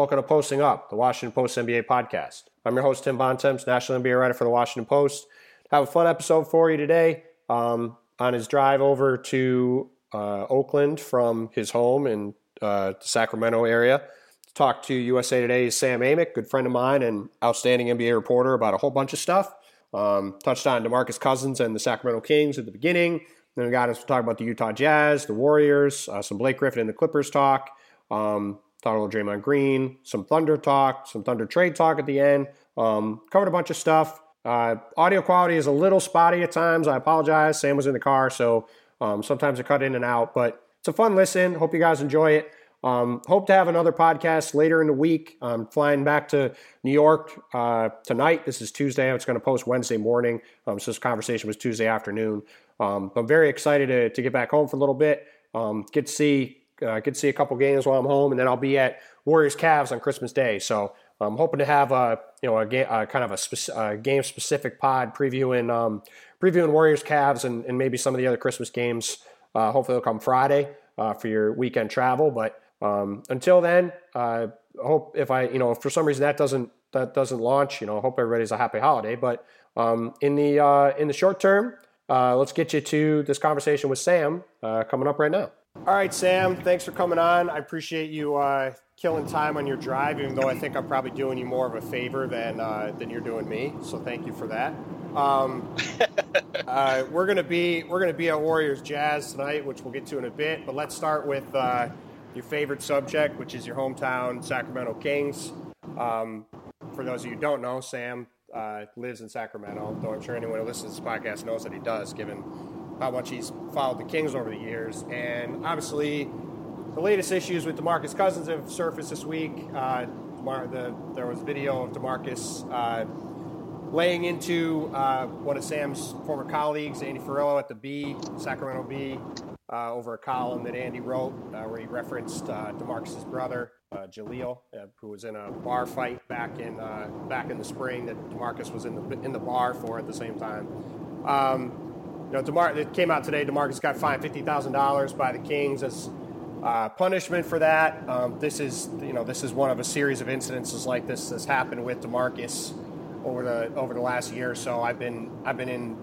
Welcome to Posting Up, the Washington Post NBA podcast. I'm your host, Tim Bontemps, National NBA writer for the Washington Post. Have a fun episode for you today. Um, on his drive over to uh, Oakland from his home in uh, the Sacramento area, to talk to USA Today's Sam Amick, good friend of mine and outstanding NBA reporter about a whole bunch of stuff. Um, touched on DeMarcus Cousins and the Sacramento Kings at the beginning. Then we got us to talk about the Utah Jazz, the Warriors, uh, some Blake Griffin and the Clippers talk. Um, talked a little Draymond Green, some Thunder talk, some Thunder trade talk at the end. Um, covered a bunch of stuff. Uh, audio quality is a little spotty at times. I apologize. Sam was in the car, so um, sometimes it cut in and out, but it's a fun listen. Hope you guys enjoy it. Um, hope to have another podcast later in the week. I'm flying back to New York uh, tonight. This is Tuesday. It's going to post Wednesday morning. Um, so this conversation was Tuesday afternoon. Um, I'm very excited to, to, get back home for a little bit. Um, get to see uh, to see a couple games while I'm home, and then I'll be at Warriors Cavs on Christmas Day. So I'm hoping to have a you know a, game, a kind of a, speci- a game specific pod previewing um, previewing Warriors Cavs and, and, maybe some of the other Christmas games. Uh, hopefully, they'll come Friday uh, for your weekend travel. But um, until then, uh, I hope if I you know if for some reason that doesn't that doesn't launch, you know, I hope everybody's a happy holiday. But um, in the uh, in the short term, uh, let's get you to this conversation with Sam uh, coming up right now. All right, Sam, thanks for coming on. I appreciate you uh, killing time on your drive, even though I think I'm probably doing you more of a favor than uh, than you're doing me. So thank you for that. Um, uh, we're gonna be we're gonna be at Warriors Jazz tonight, which we'll get to in a bit. But let's start with uh, your favorite subject, which is your hometown Sacramento Kings. Um, for those of you who don't know, Sam uh, lives in Sacramento. Though I'm sure anyone who listens to this podcast knows that he does, given how much he's followed the Kings over the years. And obviously, the latest issues with DeMarcus Cousins have surfaced this week. Uh, the, there was video of DeMarcus uh, laying into uh, one of Sam's former colleagues, Andy Furillo at the Bee, Sacramento Bee, uh, over a column that Andy wrote uh, where he referenced uh, DeMarcus's brother, uh, Jaleel, who was in a bar fight back in back in the spring that DeMarcus was in the in the bar for at the same time. Um, you know, DeMar- it came out today. Demarcus got fined fifty thousand dollars by the Kings as uh, punishment for that. Um, this is, you know, this is one of a series of incidences like this that's happened with Demarcus over the over the last year or so. I've been I've been in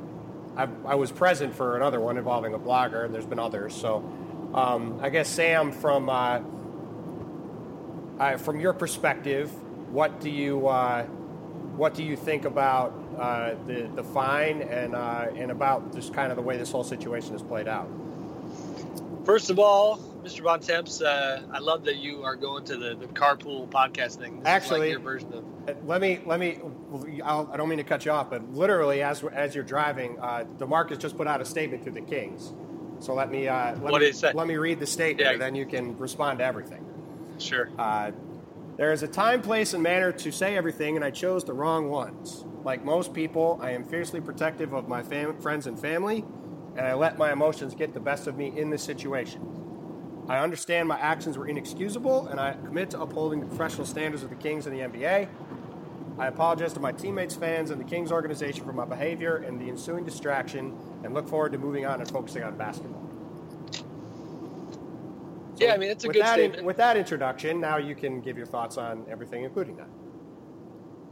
I've, i was present for another one involving a blogger, and there's been others. So um, I guess Sam, from uh, uh, from your perspective, what do you uh, what do you think about uh, the the fine and uh, and about just kind of the way this whole situation has played out. First of all, Mr. Bontemps, uh, I love that you are going to the, the carpool podcast thing. This Actually, like your version of. Uh, let me let me. I'll, I do not mean to cut you off, but literally, as as you're driving, uh, Demarcus just put out a statement to the Kings. So let me uh, let what me, did he say? let me read the statement, yeah. and then you can respond to everything. Sure. Uh, there is a time, place, and manner to say everything, and I chose the wrong ones. Like most people, I am fiercely protective of my fam- friends and family, and I let my emotions get the best of me in this situation. I understand my actions were inexcusable, and I commit to upholding the professional standards of the Kings and the NBA. I apologize to my teammates, fans, and the Kings organization for my behavior and the ensuing distraction, and look forward to moving on and focusing on basketball. Yeah, I mean, it's a good statement. In, with that introduction, now you can give your thoughts on everything, including that.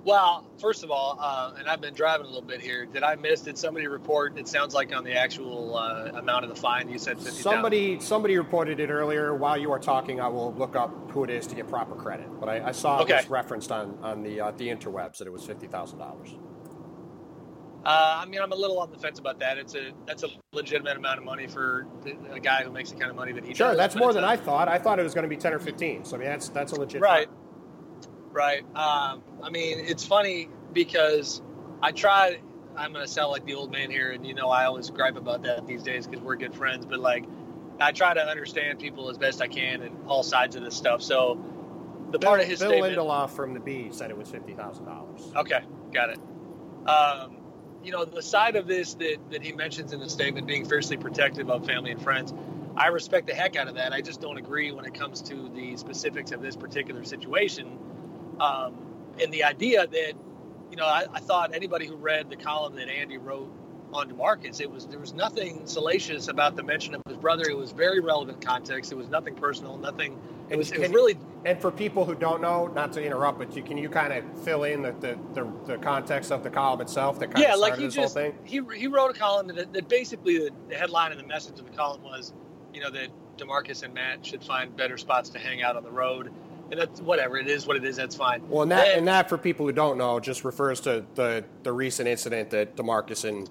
Well, first of all, uh, and I've been driving a little bit here. Did I miss? Did somebody report? It sounds like on the actual uh, amount of the fine, you said fifty. Somebody, somebody reported it earlier. While you are talking, I will look up who it is to get proper credit. But I, I saw okay. this referenced on on the uh, the interwebs that it was fifty thousand dollars. Uh, I mean, I'm a little on the fence about that. It's a that's a legitimate amount of money for a guy who makes the kind of money that he sure, does. Sure, that's more than a, I thought. I thought it was going to be ten or fifteen. So I mean, that's that's a legit right, right. Um, I mean, it's funny because I tried. I'm going to sound like the old man here, and you know, I always gripe about that these days because we're good friends. But like, I try to understand people as best I can and all sides of this stuff. So the Bill, part of his Bill statement, Lindelof from the Bee said it was fifty thousand dollars. Okay, got it. Um, you know, the side of this that, that he mentions in the statement being fiercely protective of family and friends, I respect the heck out of that. I just don't agree when it comes to the specifics of this particular situation. Um, and the idea that, you know, I, I, thought anybody who read the column that Andy wrote on Demarcus. It was there was nothing salacious about the mention of his brother. It was very relevant context. It was nothing personal, nothing. It was, it was really. And for people who don't know, not to interrupt, but you, can you kind of fill in the, the, the, the, context of the column itself that kind yeah, of like he this just, whole thing? He, he wrote a column that, that basically the, the headline and the message of the column was, you know, that Demarcus and Matt should find better spots to hang out on the road and that's whatever it is. What it is, that's fine. Well, and that and, and that for people who don't know, just refers to the the recent incident that Demarcus and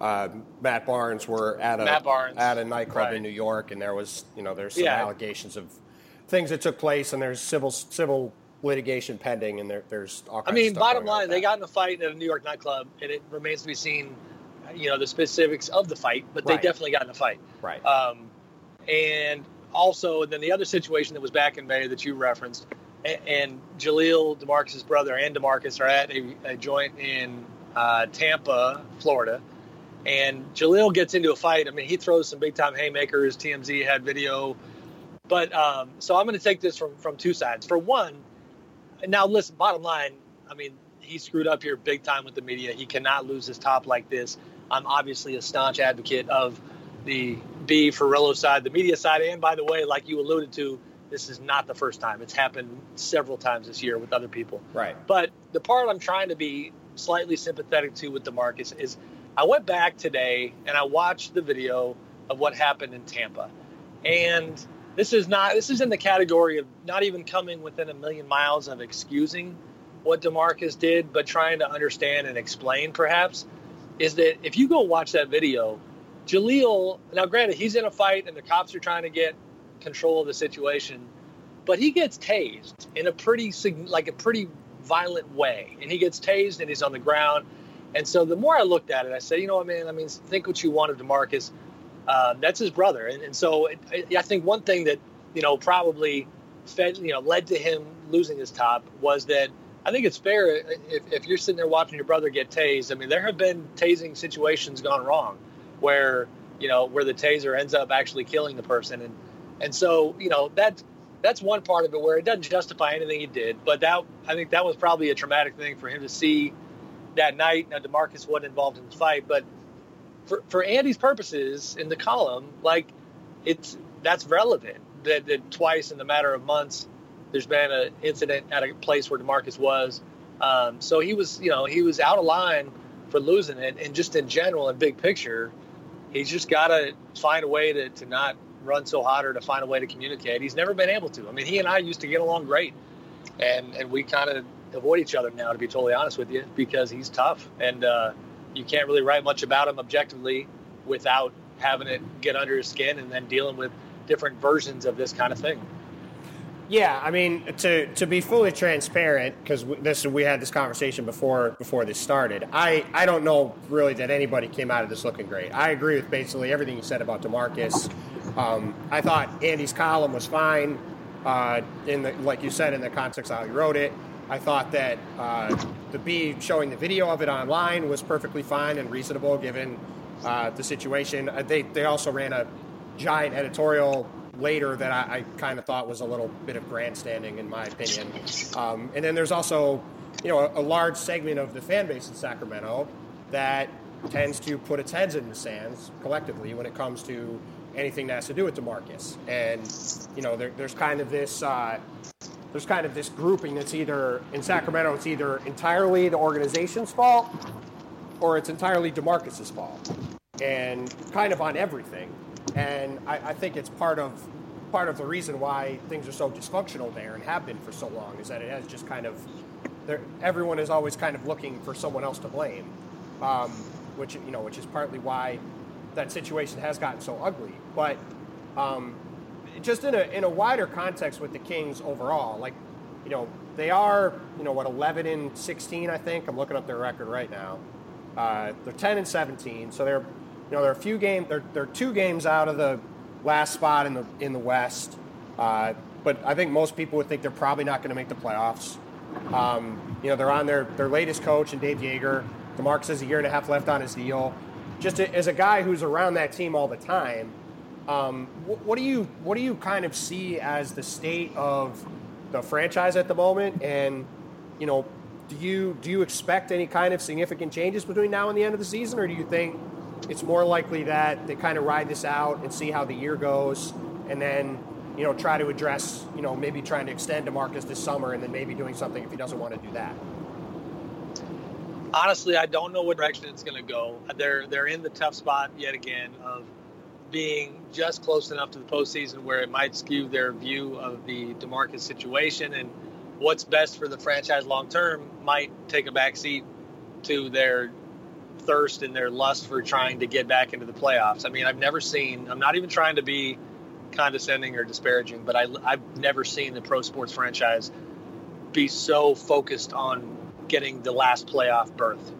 uh, Matt Barnes were at a at a nightclub right. in New York, and there was you know there's some yeah. allegations of things that took place, and there's civil civil litigation pending, and there, there's all. I mean, bottom line, they got in a fight at a New York nightclub, and it remains to be seen, you know, the specifics of the fight, but they right. definitely got in a fight. Right. Um, and also, then the other situation that was back in May that you referenced, and, and Jaleel Demarcus's brother and Demarcus are at a, a joint in uh, Tampa, Florida and Jaleel gets into a fight. I mean, he throws some big time haymakers. TMZ had video. But um, so I'm going to take this from, from two sides. For one, now listen, bottom line, I mean, he screwed up here big time with the media. He cannot lose his top like this. I'm obviously a staunch advocate of the Bee Furillo side, the media side. And by the way, like you alluded to, this is not the first time. It's happened several times this year with other people. Right. But the part I'm trying to be slightly sympathetic to with DeMarcus is I went back today and I watched the video of what happened in Tampa. And this is not this is in the category of not even coming within a million miles of excusing what DeMarcus did, but trying to understand and explain perhaps, is that if you go watch that video, Jaleel, now granted, he's in a fight and the cops are trying to get control of the situation, but he gets tased in a pretty like a pretty violent way. And he gets tased and he's on the ground and so the more I looked at it, I said, you know what, man, I mean, think what you want of DeMarcus. Uh, that's his brother. And, and so it, I think one thing that, you know, probably fed, you know, led to him losing his top was that I think it's fair if, if you're sitting there watching your brother get tased. I mean, there have been tasing situations gone wrong where, you know, where the taser ends up actually killing the person. And, and so, you know, that, that's one part of it where it doesn't justify anything he did. But that, I think that was probably a traumatic thing for him to see that night. Now Demarcus wasn't involved in the fight, but for for Andy's purposes in the column, like it's that's relevant. That, that twice in the matter of months, there's been an incident at a place where Demarcus was. Um, so he was, you know, he was out of line for losing it, and just in general and big picture, he's just got to find a way to, to not run so hot or to find a way to communicate. He's never been able to. I mean, he and I used to get along great, and and we kind of avoid each other now, to be totally honest with you, because he's tough and uh, you can't really write much about him objectively without having it get under his skin and then dealing with different versions of this kind of thing. Yeah, I mean to to be fully transparent because this we had this conversation before before this started. I I don't know really that anybody came out of this looking great. I agree with basically everything you said about Demarcus. Um, I thought Andy's column was fine uh, in the like you said in the context of how he wrote it. I thought that uh, the Bee showing the video of it online was perfectly fine and reasonable given uh, the situation. Uh, they, they also ran a giant editorial later that I, I kind of thought was a little bit of grandstanding, in my opinion. Um, and then there's also, you know, a, a, large segment of the fan base in Sacramento that tends to put its heads in the sands collectively when it comes to anything that has to do with Demarcus. And, you know, there, there's kind of this uh, there's kind of this grouping that's either in Sacramento, it's either entirely the organization's fault or it's entirely Demarcus's fault, and kind of on everything. And I, I think it's part of part of the reason why things are so dysfunctional there and have been for so long is that it has just kind of everyone is always kind of looking for someone else to blame, um, which you know, which is partly why that situation has gotten so ugly. But um, just in a in a wider context with the Kings overall, like you know they are you know what 11 and 16 I think I'm looking up their record right now. Uh, they're 10 and 17, so they're you know they're a few games they're they're two games out of the last spot in the in the West. Uh, but I think most people would think they're probably not going to make the playoffs. Um, you know they're on their their latest coach and Dave Joerger. DeMarcus has a year and a half left on his deal. Just as a guy who's around that team all the time, um, what, what, do you what do you kind of see as the state of the franchise at the moment? And you know, do you do you expect any kind of significant changes between now and the end of the season, or do you think it's more likely that they kind of ride this out and see how the year goes, and then you know try to address you know maybe trying to extend Demarcus this summer, and then maybe doing something if he doesn't want to do that. Honestly, I don't know what direction it's going to go. They're they're in the tough spot yet again of being just close enough to the postseason where it might skew their view of the Demarcus situation and what's best for the franchise long term might take a back seat to their thirst and their lust for trying to get back into the playoffs. I mean, I've never seen. I'm not even trying to be condescending or disparaging, but I, I've never seen the pro sports franchise be so focused on getting the last playoff berth,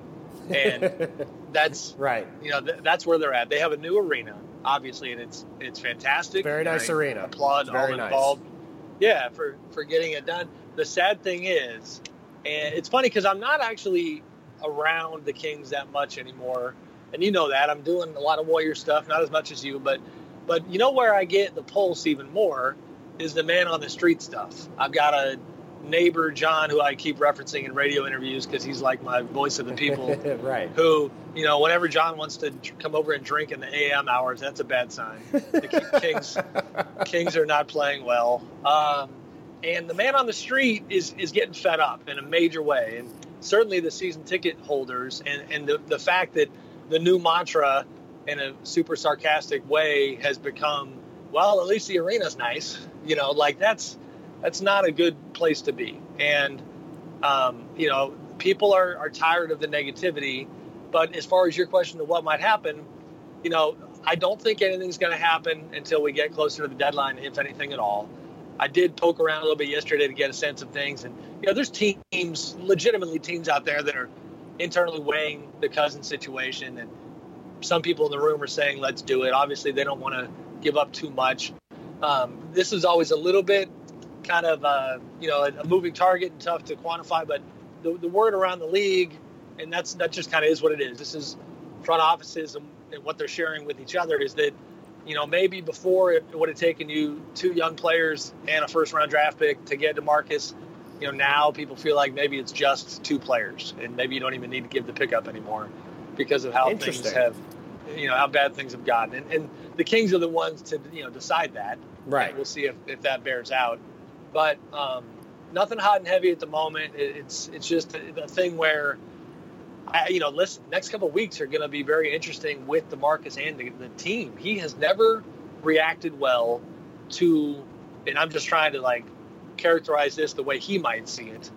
and that's right. You know, th- that's where they're at. They have a new arena, obviously, and it's it's fantastic. Very nice arena. Applaud all nice. involved. Yeah, for for getting it done. The sad thing is, and it's funny because I'm not actually around the Kings that much anymore, and you know that I'm doing a lot of Warrior stuff, not as much as you, but but you know where I get the pulse even more is the man on the street stuff. I've got a neighbor John who I keep referencing in radio interviews because he's like my voice of the people. right. Who you know, whenever John wants to come over and drink in the AM hours, that's a bad sign. The Kings Kings are not playing well. Um, and the man on the street is is getting fed up in a major way, and certainly the season ticket holders, and and the the fact that the new mantra in a super sarcastic way has become, well, at least the arena's nice. You know, like that's that's not a good place to be. And um, you know, people are are tired of the negativity. But as far as your question of what might happen, you know, I don't think anything's going to happen until we get closer to the deadline, if anything at all. I did poke around a little bit yesterday to get a sense of things, and you know, there's teams, legitimately teams out there that are internally weighing the cousin situation, and some people in the room are saying, "Let's do it." Obviously, they don't want to give up too much. Um, this is always a little bit kind of uh, you know a moving target and tough to quantify, but the, the word around the league, and that's that just kind of is what it is. This is front offices and, and what they're sharing with each other is that you know, maybe before it would have taken you two young players and a first round draft pick to get to Marcus. You know, now people feel like maybe it's just two players, and maybe you don't even need to give the pickup anymore because of how things have, you know, how bad things have gotten. And, and the Kings are the ones to you know decide that. Right. And we'll see if, if that bears out. But um, nothing hot and heavy at the moment. It's it's just a, a thing where I, you know, listen, next couple of weeks are going to be very interesting with DeMarcus and the, the team. He has never reacted well to, and I'm just trying to like characterize this the way he might see it,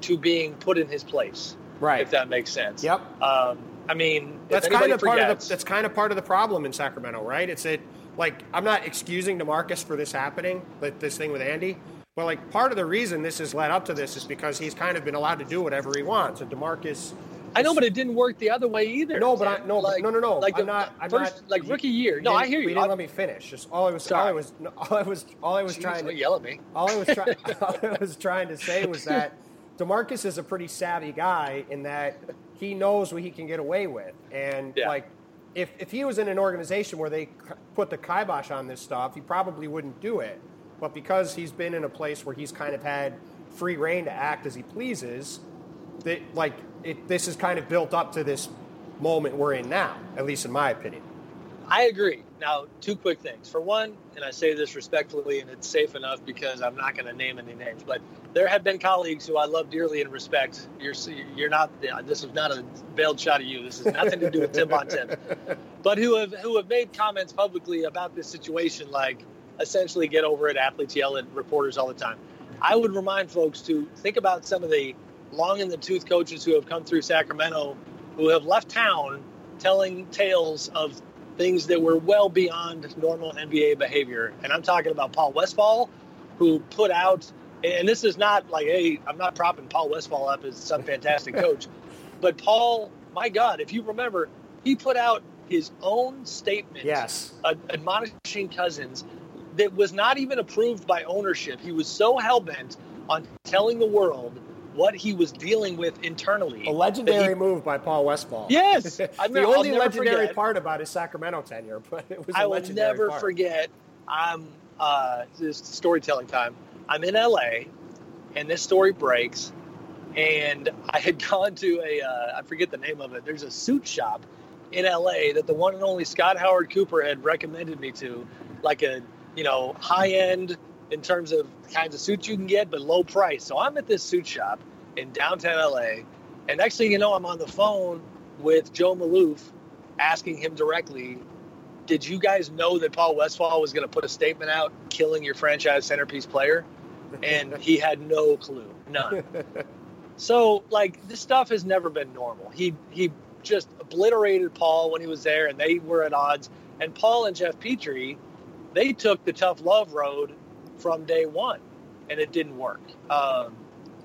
to being put in his place. Right. If that makes sense. Yep. Um, I mean, that's kind of part of the that's kind of part of the problem in Sacramento, right? It's it like I'm not excusing DeMarcus for this happening, like this thing with Andy. But like part of the reason this has led up to this is because he's kind of been allowed to do whatever he wants, and DeMarcus I know, but it didn't work the other way either. No, but I, no, like, no, no, no. Like I'm not. I'm first, not, like rookie year. No, I hear you. You didn't I, let me finish. Just all I was. Sorry. All I was. All I was. All I was Jeez, trying to yell at me. All I was trying. all I was trying to say was that Demarcus is a pretty savvy guy in that he knows what he can get away with, and Yeah. like. If, if he was in an organization where they put the kibosh on this stuff, he probably wouldn't do it. But because he's been in a place where he's kind of had free reign to act as he pleases, that like it, this is kind of built up to this moment we're in now, at least in my opinion. I agree. Now, two quick things. For one, and I say this respectfully, and it's safe enough because I'm not going to name any names, but there have been colleagues who I love dearly and respect. You're you're not. This is not a veiled shot of you. This has nothing to do with Tim Bontemps, but who have who have made comments publicly about this situation, like essentially get over it. Athletes yell at reporters all the time. I would remind folks to think about some of the long in the tooth coaches who have come through Sacramento, who have left town telling tales of things that were well beyond normal NBA behavior. And I'm talking about Paul Westphal, who put out, and this is not like, hey, I'm not propping Paul Westphal up as some fantastic coach, but Paul, my God, if you remember, he put out his own statement, Yes. admonishing Cousins, that was not even approved by ownership. He was so hell bent on telling the world what he was dealing with internally. A legendary he- move by Paul Westphal. Yes, I the mean, I'll only legendary forget. part about his Sacramento tenure, but it was. a I will never part. forget. I'm uh, this storytelling time. I'm in LA, and this story breaks, and I had gone to a uh, I forget the name of it. There's a suit shop in LA that the one and only Scott Howard Cooper had recommended me to, like a you know high end in terms of kinds of suits you can get, but low price. So I'm at this suit shop in downtown LA, and next thing you know, I'm on the phone with Joe Maloof, asking him directly, "Did you guys know that Paul Westphal was going to put a statement out killing your franchise centerpiece player?" And he had no clue, none. so like this stuff has never been normal. He he just obliterated Paul when he was there, and they were at odds. And Paul and Geoff Petrie, they took the tough love road from day one, and it didn't work. Um,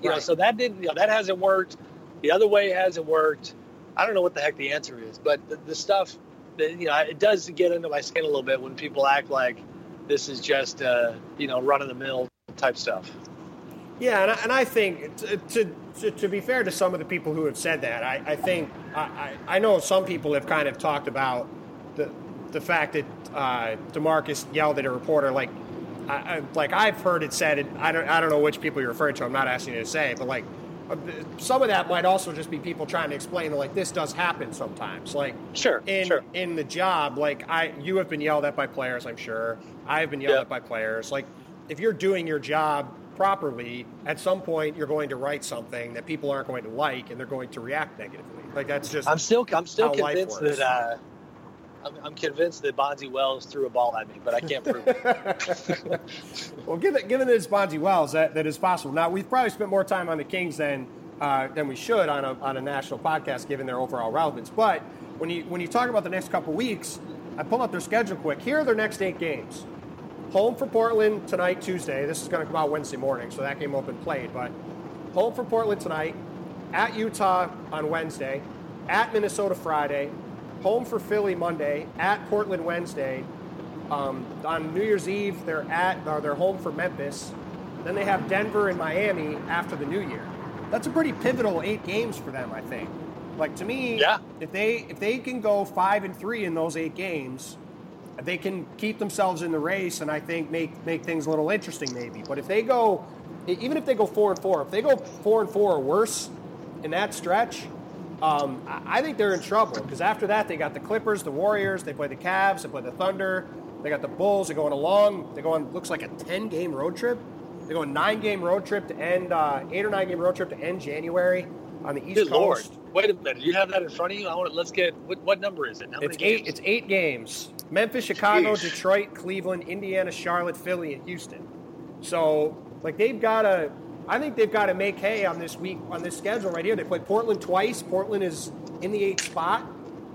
you right. know, so that didn't. You know, that hasn't worked. The other way hasn't worked. I don't know what the heck the answer is, but the, the stuff that you know, it does get under my skin a little bit when people act like this is just uh, you know run of the mill type stuff. Yeah, and I, and I think to, to, to, be fair to some of the people who have said that, I, I think I, I know some people have kind of talked about the the fact that uh, Demarcus yelled at a reporter like I, like I've heard it said. and I don't I don't know which people you're referring to. I'm not asking you to say, but like uh, some of that might also just be people trying to explain like this does happen sometimes. Like sure, in sure. in the job, like I you have been yelled at by players. I'm sure I have been yelled yep. at by players. Like if you're doing your job properly, at some point you're going to write something that people aren't going to like, and they're going to react negatively. Like that's just. I'm still I'm still convinced that. Uh, I'm, I'm, convinced that Bonzi Wells threw a ball at me, but I can't prove it. well, given given that it's Bonzi Wells, that, that is possible. Now we've probably spent more time on the Kings than uh, than we should on a on a national podcast, given their overall relevance. But when you when you talk about the next couple weeks, I pull up their schedule quick. Here are their next eight games. Home for Portland tonight, Tuesday. This is going to come out Wednesday morning, so that game have been played. But home for Portland tonight, at Utah on Wednesday, at Minnesota Friday, home for Philly Monday, at Portland Wednesday. Um, on New Year's Eve, they're at or they're home for Memphis. Then they have Denver and Miami after the New Year. That's a pretty pivotal eight games for them, I think. Like to me, yeah. if they if they can go five and three in those eight games, they can keep themselves in the race and I think make make things a little interesting maybe. But if they go even if they go four and four, if they go four and four or worse in that stretch, um, I think they're in trouble because after that they got the Clippers, the Warriors, they play the Cavs, they play the Thunder, they got the Bulls. They're going along. They're going looks like a ten game road trip. They're going nine game road trip to end uh, eight or nine game road trip to end January on the East Good Coast. Lord. Wait a minute. You have that in front of you? I want to, let's get what, what number is it? How it's eight. It's eight games. Memphis, Chicago, Jeez. Detroit, Cleveland, Indiana, Charlotte, Philly, and Houston. So like they've got to. I think they've got to make hay on this week on this schedule right here. They play Portland twice. Portland is in the eighth spot.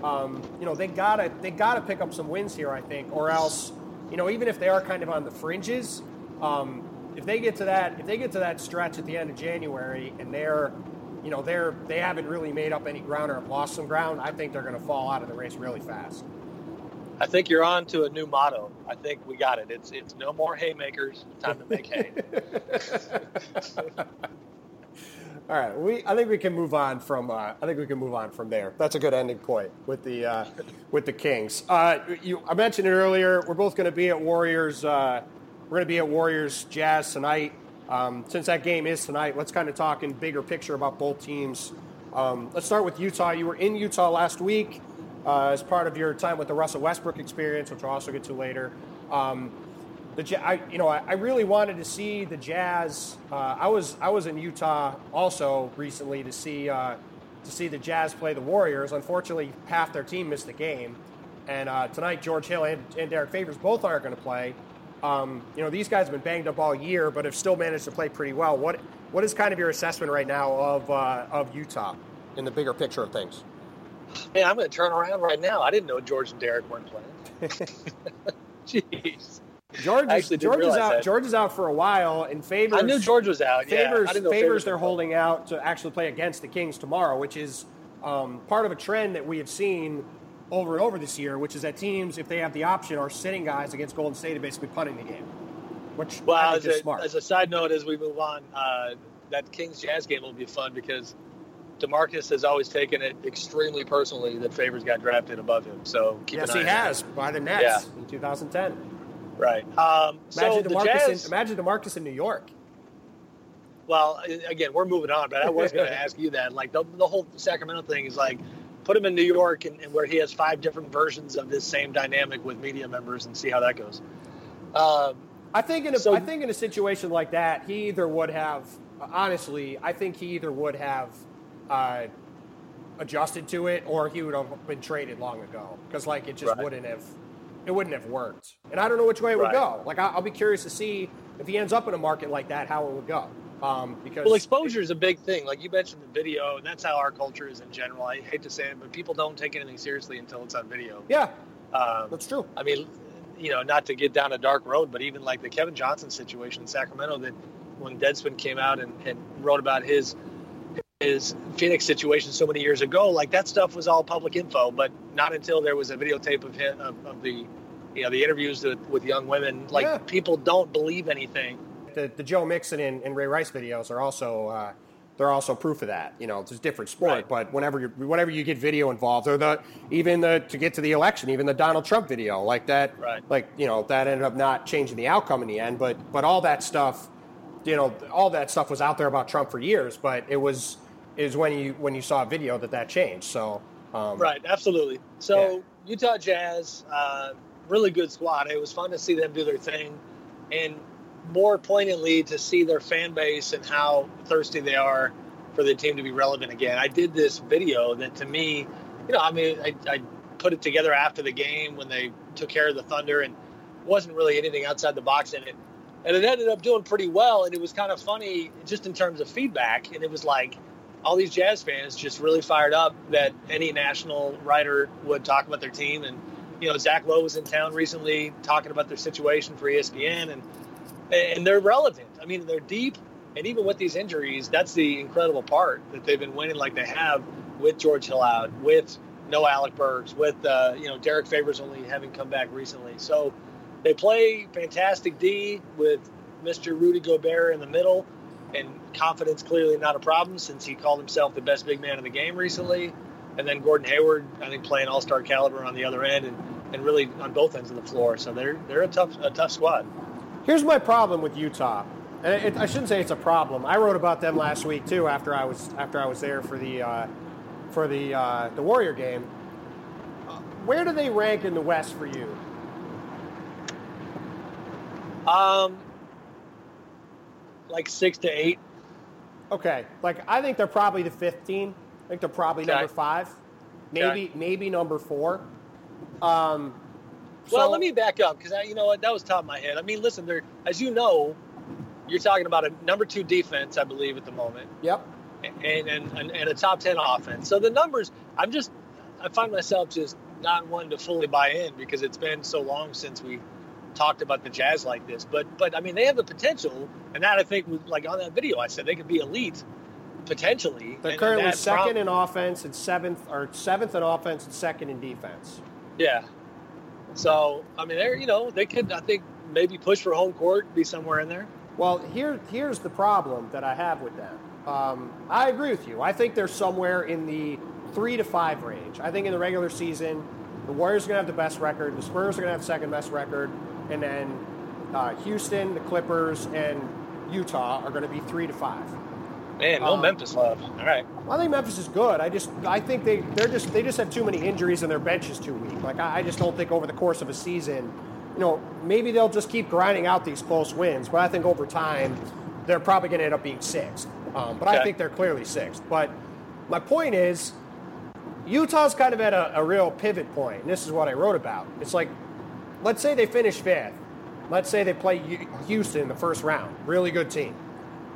Um, you know they gotta they gotta pick up some wins here. I think, or else you know even if they are kind of on the fringes, um, if they get to that if they get to that stretch at the end of January and they're you know they're they haven't really made up any ground or have lost some ground, I think they're going to fall out of the race really fast. I think you're on to a new motto. I think we got it. It's it's no more haymakers. Time to make hay. All right, we. I think we can move on from. Uh, I think we can move on from there. That's a good ending point with the uh, with the Kings. Uh, you, I mentioned it earlier. We're both going to be at Warriors. Uh, we're going to be at Warriors Jazz tonight. Um, since that game is tonight, let's kind of talk in bigger picture about both teams. Um, let's start with Utah. You were in Utah last week uh, as part of your time with the Russell Westbrook experience, which we'll also get to later. Um, the I, you know, I, I, really wanted to see the Jazz. Uh, I was I was in Utah also recently to see uh, to see the Jazz play the Warriors. Unfortunately, half their team missed the game, and uh, tonight George Hill and, and Derrick Favors both aren't going to play. Um, you know, these guys have been banged up all year, but have still managed to play pretty well. What what is kind of your assessment right now of uh, of Utah in the bigger picture of things? Hey, I'm going to turn around right now. I didn't know George and Derrick weren't playing. Jeez. George is, George is out. That. George is out for a while, and Favors. I knew George was out. Favors, yeah, Favors, they're holding out to actually play against the Kings tomorrow, which is um, part of a trend that we have seen over and over this year, which is that teams, if they have the option, are sitting guys against Golden State and basically punting the game. Which well, as a, smart. as a side note, as we move on, uh, that Kings Jazz game will be fun because Demarcus has always taken it extremely personally that Favors got drafted above him. So keep yes, he has by the Nets yeah. in 2010. Right. Um, imagine so DeMarcus. Jazz, in, imagine Demarcus in New York. Well, again, we're moving on, but I was going to ask you that. Like the, the whole Sacramento thing is like put him in New York and, and, where he has five different versions of this same dynamic with media members and see how that goes. Um, I think in a, so, I think in a situation like that, he either would have honestly, I think he either would have uh, adjusted to it or he would have been traded long ago because like it just right. wouldn't have it wouldn't have worked. And I don't know which way it would go. Like I'll be curious to see if he ends up in a market like that, how it would go. Um, because well, exposure is a big thing. Like you mentioned the video, and that's how our culture is in general. I hate to say it, but people don't take anything seriously until it's on video. Yeah, um, that's true. I mean, you know, not to get down a dark road, but even like the Kevin Johnson situation in Sacramento, that when Deadspin came out and, and wrote about his his Phoenix situation so many years ago, like that stuff was all public info, but not until there was a videotape of him, of, of the you know the interviews with, with young women. Like yeah. people don't believe anything. The, the Joe Mixon and, and, Ray Rice videos are also uh, they're also proof of that. You know, it's a different sport, right. but whenever you whenever you get video involved, or the even the to get to the election, even the Donald Trump video, like that, right. like you know that ended up not changing the outcome in the end, but but all that stuff, you know, all that stuff was out there about Trump for years, but it was is when you when you saw a video that that changed. So um, right, absolutely. So yeah. Utah Jazz, uh, really good squad. It was fun to see them do their thing, and more poignantly to see their fan base and how thirsty they are for the team to be relevant again. I did this video that to me, you know, I mean, I, I put it together after the game when they took care of the Thunder and wasn't really anything outside the box in it. And it ended up doing pretty well. And it was kind of funny just in terms of feedback. And it was like all these Jazz fans just really fired up that any national writer would talk about their team. And, you know, Zach Lowe was in town recently talking about their situation for ESPN. And and they're relevant. I mean, they're deep, and even with these injuries, that's the incredible part that they've been winning like they have with George Hill out, with no Alec Burks, with uh, you know Derrick Favors only having come back recently. So they play fantastic D with Mr. Rudy Gobert in the middle, and confidence clearly not a problem since he called himself the best big man in the game recently. And then Gordon Hayward, I think, playing All Star caliber on the other end, and, and really on both ends of the floor. So they're they're a tough a tough squad. Here's my problem with Utah. And it, I shouldn't say it's a problem. I wrote about them last week too after I was after I was there for the uh, for the uh, the Warrior game. Where do they rank in the West for you? Um, like six to eight. Okay, like I think they're probably the fifth team. I think they're probably okay. number five, maybe okay. maybe number four. Um, well, let me back up because you know what that was top of my head. I mean, listen, there as you know, you're talking about a number two defense, I believe, at the moment. Yep. And and, and, and a top ten offense. So the numbers, I'm just, I find myself just not one to fully buy in because it's been so long since we talked about the Jazz like this. But but I mean, they have the potential, and that I think, was like on that video, I said they could be elite potentially. They're currently second prob- in offense and seventh, or seventh in offense and second in defense. Yeah, so I mean, they're you know they could I think maybe push for home court, be somewhere in there. Well, here here's the problem that I have with them. Um, I agree with you. I think they're somewhere in the three to five range. I think in the regular season, the Warriors are going to have the best record, the Spurs are going to have second best record, and then uh, Houston, the Clippers, and Utah are going to be three to five. Man, no um, Memphis love. All right. Well, I think Memphis is good. I just I think they they're just they just have too many injuries and their bench is too weak. Like I, I just don't think over the course of a season, you know, maybe they'll just keep grinding out these close wins. But I think over time, they're probably going to end up being sixth. Um, but okay. I think they're clearly sixth. But my point is, Utah's kind of at a, a real pivot point, and this is what I wrote about. It's like, let's say they finish fifth. Let's say they play Houston in the first round. Really good team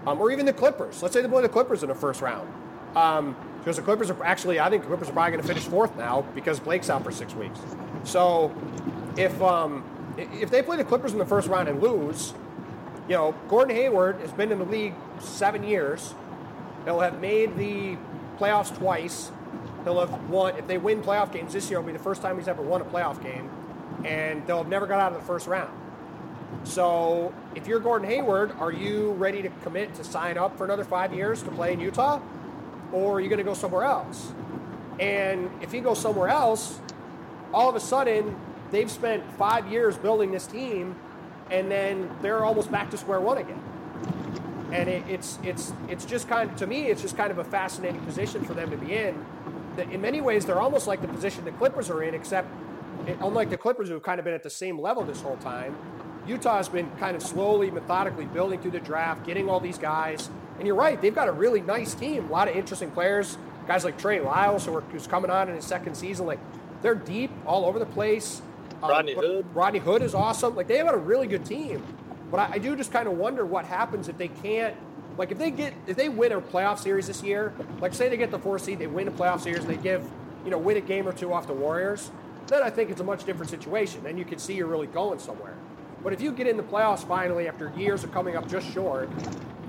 um, or even the Clippers. Let's say they play the Clippers in the first round. Um, because the Clippers are actually, I think the Clippers are probably going to finish fourth now because Blake's out for six weeks. So if um, if they play the Clippers in the first round and lose, you know, Gordon Hayward has been in the league seven years. He'll have made the playoffs twice. He'll have won. If they win playoff games this year, it'll be the first time he's ever won a playoff game, and they'll have never got out of the first round. So if you're Gordon Hayward, are you ready to commit to sign up for another five years to play in Utah? Or are you going to go somewhere else? And if you go somewhere else, all of a sudden they've spent five years building this team and then they're almost back to square one again. And it, it's it's it's just kind of to me it's just kind of a fascinating position for them to be in That in many ways, they're almost like the position the Clippers are in, except unlike the Clippers, who have kind of been at the same level this whole time, Utah has been kind of slowly, methodically building through the draft, getting all these guys. And you're right, they've got a really nice team, a lot of interesting players. Guys like Trey Lyles, who are, who's coming on in his second season, like they're deep all over the place. Um, Rodney Hood. Rodney Hood is awesome. Like they have got a really good team. But I, I do just kind of wonder what happens if they can't like if they get if they win a playoff series this year, like say they get the four seed, they win a playoff series, and they give you know win a game or two off the Warriors, then I think it's a much different situation. Then you can see you're really going somewhere. But if you get in the playoffs finally after years of coming up just short,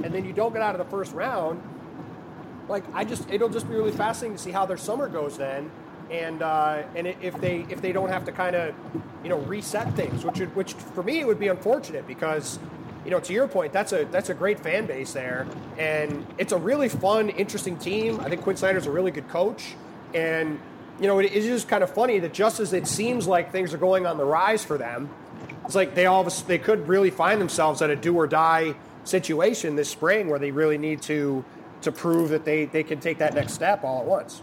and then you don't get out of the first round, like I just it'll just be really fascinating to see how their summer goes then, and uh, and if they if they don't have to kind of you know reset things, which would, which for me would be unfortunate because you know, to your point, that's a that's a great fan base there, and it's a really fun, interesting team. I think Quinn Snyder's a really good coach, and you know, it is just kind of funny that just as it seems like things are going on the rise for them, it's like they all they could really find themselves at a do or die situation this spring where they really need to to prove that they they can take that next step all at once.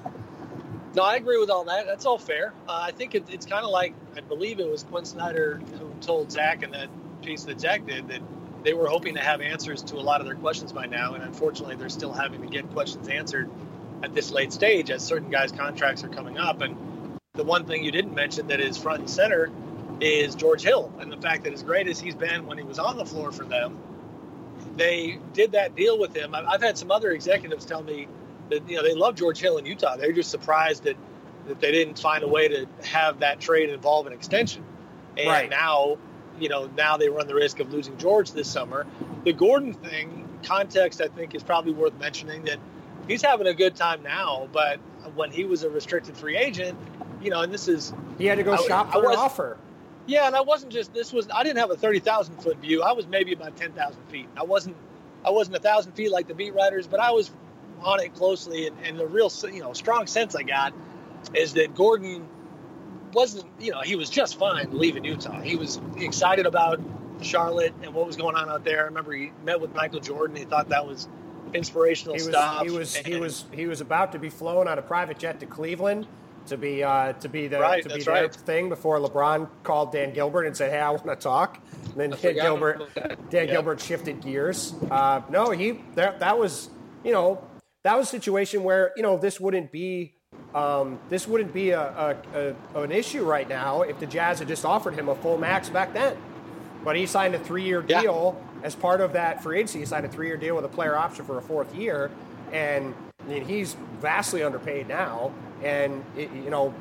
No, I agree with all that. That's all fair. Uh, I think it, it's kind of like I believe it was Quinn Snyder who told Zach in that piece that Zach did that they were hoping to have answers to a lot of their questions by now, and unfortunately, they're still having to get questions answered at this late stage as certain guys' contracts are coming up. And the one thing you didn't mention that is front and center is George Hill, and the fact that as great as he's been when he was on the floor for them, they did that deal with him. I've had some other executives tell me that you know they love George Hill in Utah. They're just surprised that that they didn't find a way to have that trade involve an extension. And right. now you know, now they run the risk of losing George this summer. The Gordon thing, context, I think, is probably worth mentioning that he's having a good time now, but when he was a restricted free agent, you know, and this is. He had to go I, shop for an offer. Yeah, and I wasn't just, this was, I didn't have a 30,000 foot view. I was maybe about 10,000 feet. I wasn't, I wasn't a thousand feet like the beat writers, but I was on it closely. And, and the real, you know, strong sense I got is that Gordon wasn't, you know, he was just fine leaving Utah. He was excited about Charlotte and what was going on out there. I remember he met with Michael Jordan. He thought that was inspirational he was, stuff. He was and, he was he was about to be flown on a private jet to Cleveland to be uh, to be the right, to be their right. thing before LeBron called Dan Gilbert and said, "Hey, I want to talk." And then Dan Gilbert Dan Gilbert shifted gears. Uh, no, he that that was you know that was a situation where you know this wouldn't be um, this wouldn't be a, a, a, an issue right now if the Jazz had just offered him a full max back then. But he signed a three-year deal yeah. As part of that free agency. He signed a three-year deal with a player option for a fourth year, and I mean, he's vastly underpaid now. And it, you know,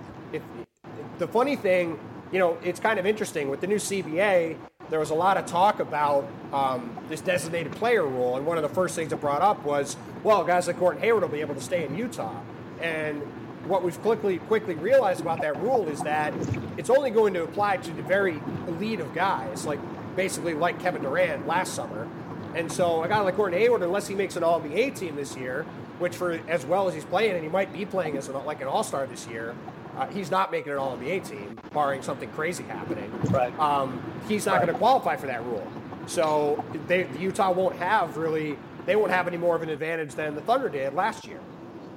the funny thing, you know, it's kind of interesting with the new CBA. There was a lot of talk about um, this designated player rule, and one of the first things that brought up was, well, guys like Gordon Hayward will be able to stay in Utah. And what we've quickly quickly realized about that rule is that it's only going to apply to the very elite of guys, like basically like Kevin Durant last summer. And so a guy like Gordon Hayward, unless he makes an All NBA team this year, which for as well as he's playing, and he might be playing as an, like an All Star this year, uh, he's not making an All NBA team, barring something crazy happening. Right. Um, he's not right. going to qualify for that rule. So they, Utah won't have really, they won't have any more of an advantage than the Thunder did last year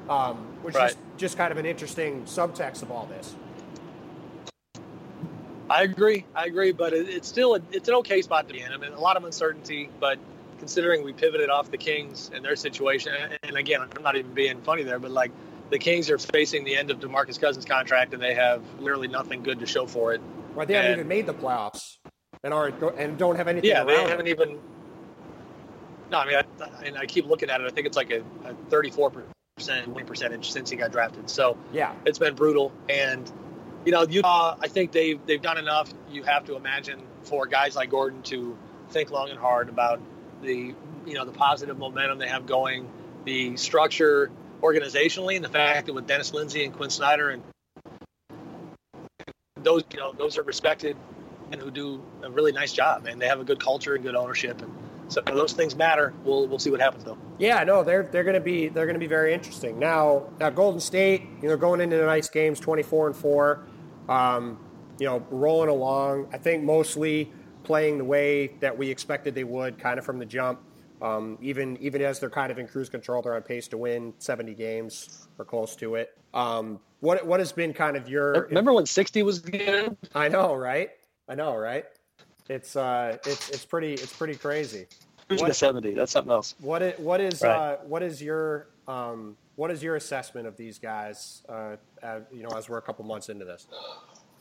um, which right. is just kind of an interesting subtext of all this. I agree. I agree, but it's still a, it's an okay spot to be in. I mean, a lot of uncertainty, but considering we pivoted off the Kings and their situation, and again, I'm not even being funny there, but like the Kings are facing the end of DeMarcus Cousins' contract, and they have literally nothing good to show for it. Right, they haven't even made the playoffs, and are and don't have anything. Yeah, they haven't even. No, I mean, I, and I keep looking at it. I think it's like a, a 34 percent win percentage since he got drafted. So yeah, it's been brutal. And you know, Utah, I think they've they've done enough. You have to imagine for guys like Gordon to think long and hard about the you know the positive momentum they have going, the structure organizationally, and the fact that with Dennis Lindsey and Quinn Snyder and those you know those are respected and who do a really nice job and they have a good culture and good ownership and so those things matter. We'll we'll see what happens though. Yeah, no, they're they're going to be they're going to be very interesting. Now, now Golden State, you know, going into the nice games, twenty four and four, um, you know, rolling along. I think mostly playing the way that we expected they would, kind of from the jump. Um, even even as they're kind of in cruise control, they're on pace to win 70 games or close to it. Um, what what has been kind of your? Remember when 60 was good? I know, right? I know, right? It's uh, it's it's pretty it's pretty crazy. What, 70. That's something else. What is, what is right. uh, what is your um, what is your assessment of these guys? Uh, uh, you know, as we're a couple months into this.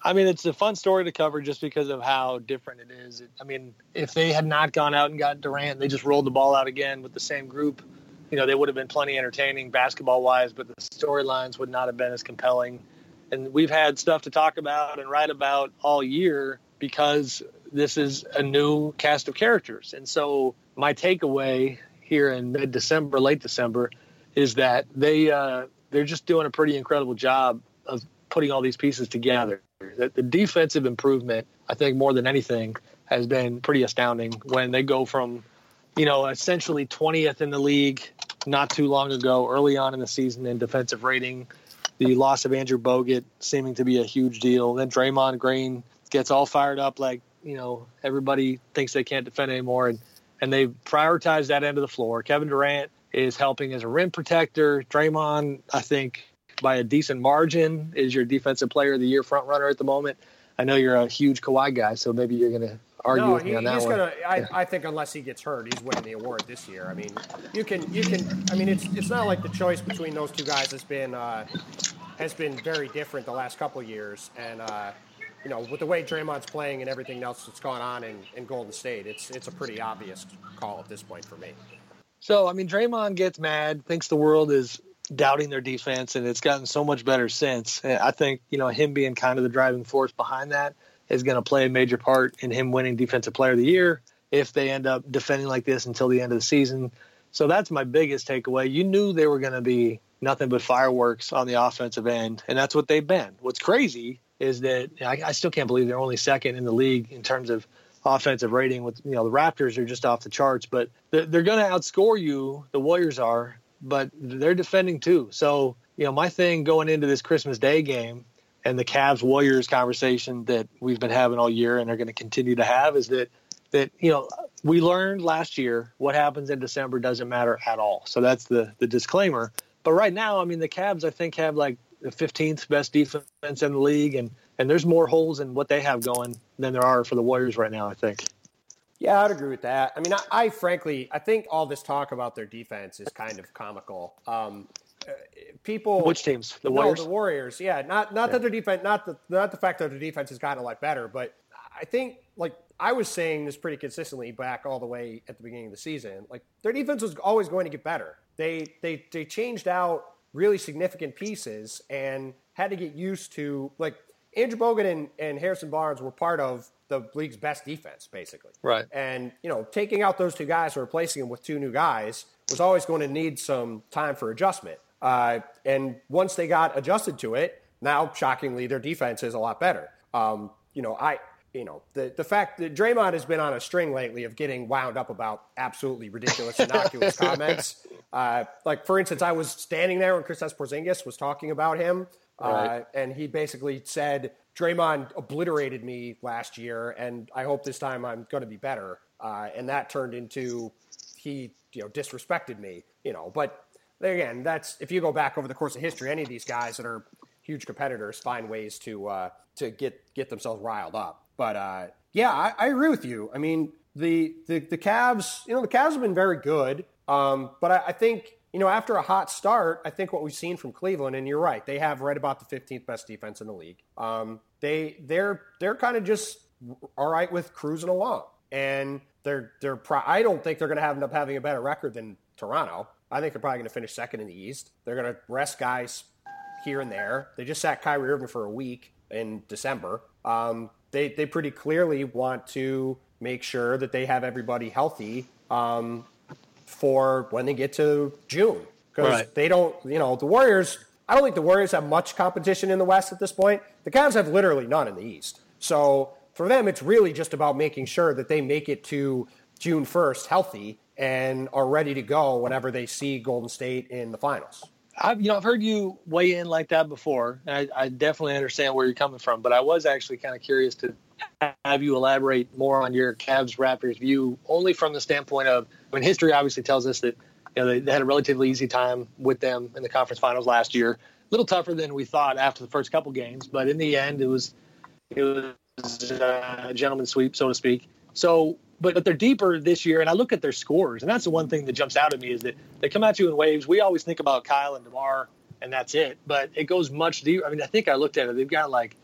I mean, it's a fun story to cover just because of how different it is. I mean, if they had not gone out and got Durant, they just rolled the ball out again with the same group. You know, they would have been plenty entertaining basketball wise, but the storylines would not have been as compelling. And we've had stuff to talk about and write about all year because this is a new cast of characters. And so my takeaway here in mid December, late December, is that they uh, they're just doing a pretty incredible job of putting all these pieces together. The, the defensive improvement, I think, more than anything, has been pretty astounding. When they go from, you know, essentially 20th in the league not too long ago, early on in the season in defensive rating, the loss of Andrew Bogut seeming to be a huge deal. Then Draymond Green gets all fired up like you know everybody thinks they can't defend anymore, and and they prioritize that end of the floor. Kevin Durant is helping as a rim protector. Draymond, I think, by a decent margin, is your defensive player of the year front runner at the moment. I know you're a huge Kawhi guy, so maybe you're going to argue no, with me he, on that one. Gonna, I, I think unless he gets hurt, he's winning the award this year. I mean, you can you can. I mean, it's it's not like the choice between those two guys has been uh, has been very different the last couple of years, and uh, you know, with the way Draymond's playing and everything else that's gone on in, in Golden State, it's it's a pretty obvious call at this point for me. So, I mean, Draymond gets mad, thinks the world is doubting their defense, and it's gotten so much better since. I think, you know, him being kind of the driving force behind that is going to play a major part in him winning Defensive Player of the Year if they end up defending like this until the end of the season. So that's my biggest takeaway. You knew they were going to be nothing but fireworks on the offensive end, and that's what they've been. What's crazy is that I, I still can't believe they're only second in the league in terms of offensive rating. With you know the Raptors are just off the charts, but they're, they're going to outscore you. The Warriors are, but they're defending too. So you know my thing going into this Christmas Day game and the Cavs Warriors conversation that we've been having all year and are going to continue to have is that that you know we learned last year what happens in December doesn't matter at all. So that's the the disclaimer. But right now, I mean, the Cavs I think have like the 15th best defense in the league, and and there's more holes in what they have going than there are for the Warriors right now. I think. Yeah, I'd agree with that. I mean, I, I frankly, I think all this talk about their defense is kind of comical. Um, uh, people, which teams? The Warriors. No, the Warriors. Yeah, not not yeah. that their defense, not the not the fact that their defense has gotten a lot better, but I think like I was saying this pretty consistently back all the way at the beginning of the season. Like their defense was always going to get better. They they they changed out really significant pieces and had to get used to like Andrew Bogut and, and Harrison Barnes were part of the league's best defense, basically. Right. And, you know, taking out those two guys or replacing them with two new guys was always going to need some time for adjustment. Uh, and once they got adjusted to it, now shockingly their defense is a lot better. Um, you know, I you know, the, the fact that Draymond has been on a string lately of getting wound up about absolutely ridiculous, innocuous comments. Uh, like, for instance, I was standing there when Kristaps Porzingis was talking about him, uh, and he basically said, Draymond obliterated me last year, and I hope this time I'm going to be better. Uh, and that turned into he, you know, disrespected me, you know. But again, that's if you go back over the course of history, any of these guys that are huge competitors find ways to uh, to get get themselves riled up. But uh, yeah, I, I, agree with you. I mean, the, the the Cavs, you know, the Cavs have been very good. Um, but I, I, think you know after a hot start, I think what we've seen from Cleveland, and you're right, they have right about the 15th best defense in the league. Um, they they're they're kind of just all right with cruising along, and they're they're. Pro- I don't think they're going to end up having a better record than Toronto. I think they're probably going to finish second in the East. They're going to rest guys here and there. They just sat Kyrie Irving for a week in December. Um, they they pretty clearly want to make sure that they have everybody healthy um, for when they get to June because right. they don't. You know, the Warriors. I don't think the Warriors have much competition in the West at this point. The Cavs have literally none in the East. So for them, it's really just about making sure that they make it to June 1st healthy and are ready to go whenever they see Golden State in the finals. I've you know I've heard you weigh in like that before. I, I definitely understand where you're coming from, but I was actually kind of curious to have you elaborate more on your Cavs Raptors view, only from the standpoint of mean, history obviously tells us that you know they, they had a relatively easy time with them in the conference finals last year. A little tougher than we thought after the first couple games, but in the end, it was it was uh, a gentleman's sweep, so to speak. So, but but they're deeper this year, and I look at their scores, and that's the one thing that jumps out at me is that they come at you in waves. We always think about Kyle and Demar, and that's it, but it goes much deeper. I mean, I think I looked at it; they've got like,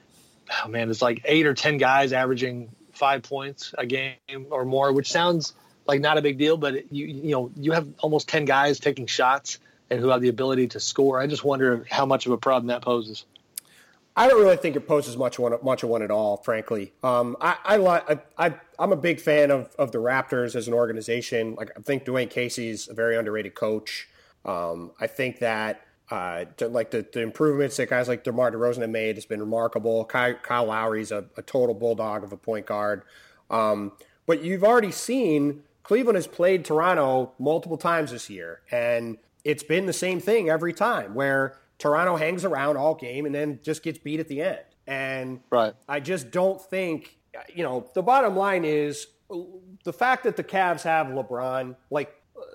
oh man, it's like eight or ten guys averaging five points a game or more, which sounds like not a big deal, but you you know you have almost ten guys taking shots and who have the ability to score. I just wonder how much of a problem that poses. I don't really think it poses much one much of one at all, frankly. Um, I, I, I, I, I'm a big fan of, of the Raptors as an organization. Like I think Dwane Casey's a very underrated coach. Um, I think that uh, to, like the, the, improvements that guys like DeMar DeRozan have made has been remarkable. Kyle, Kyle Lowry's a, a, total bulldog of a point guard. Um, but you've already seen Cleveland has played Toronto multiple times this year, and it's been the same thing every time where Toronto hangs around all game and then just gets beat at the end. And right. I just don't think, you know, the bottom line is the fact that the Cavs have LeBron, like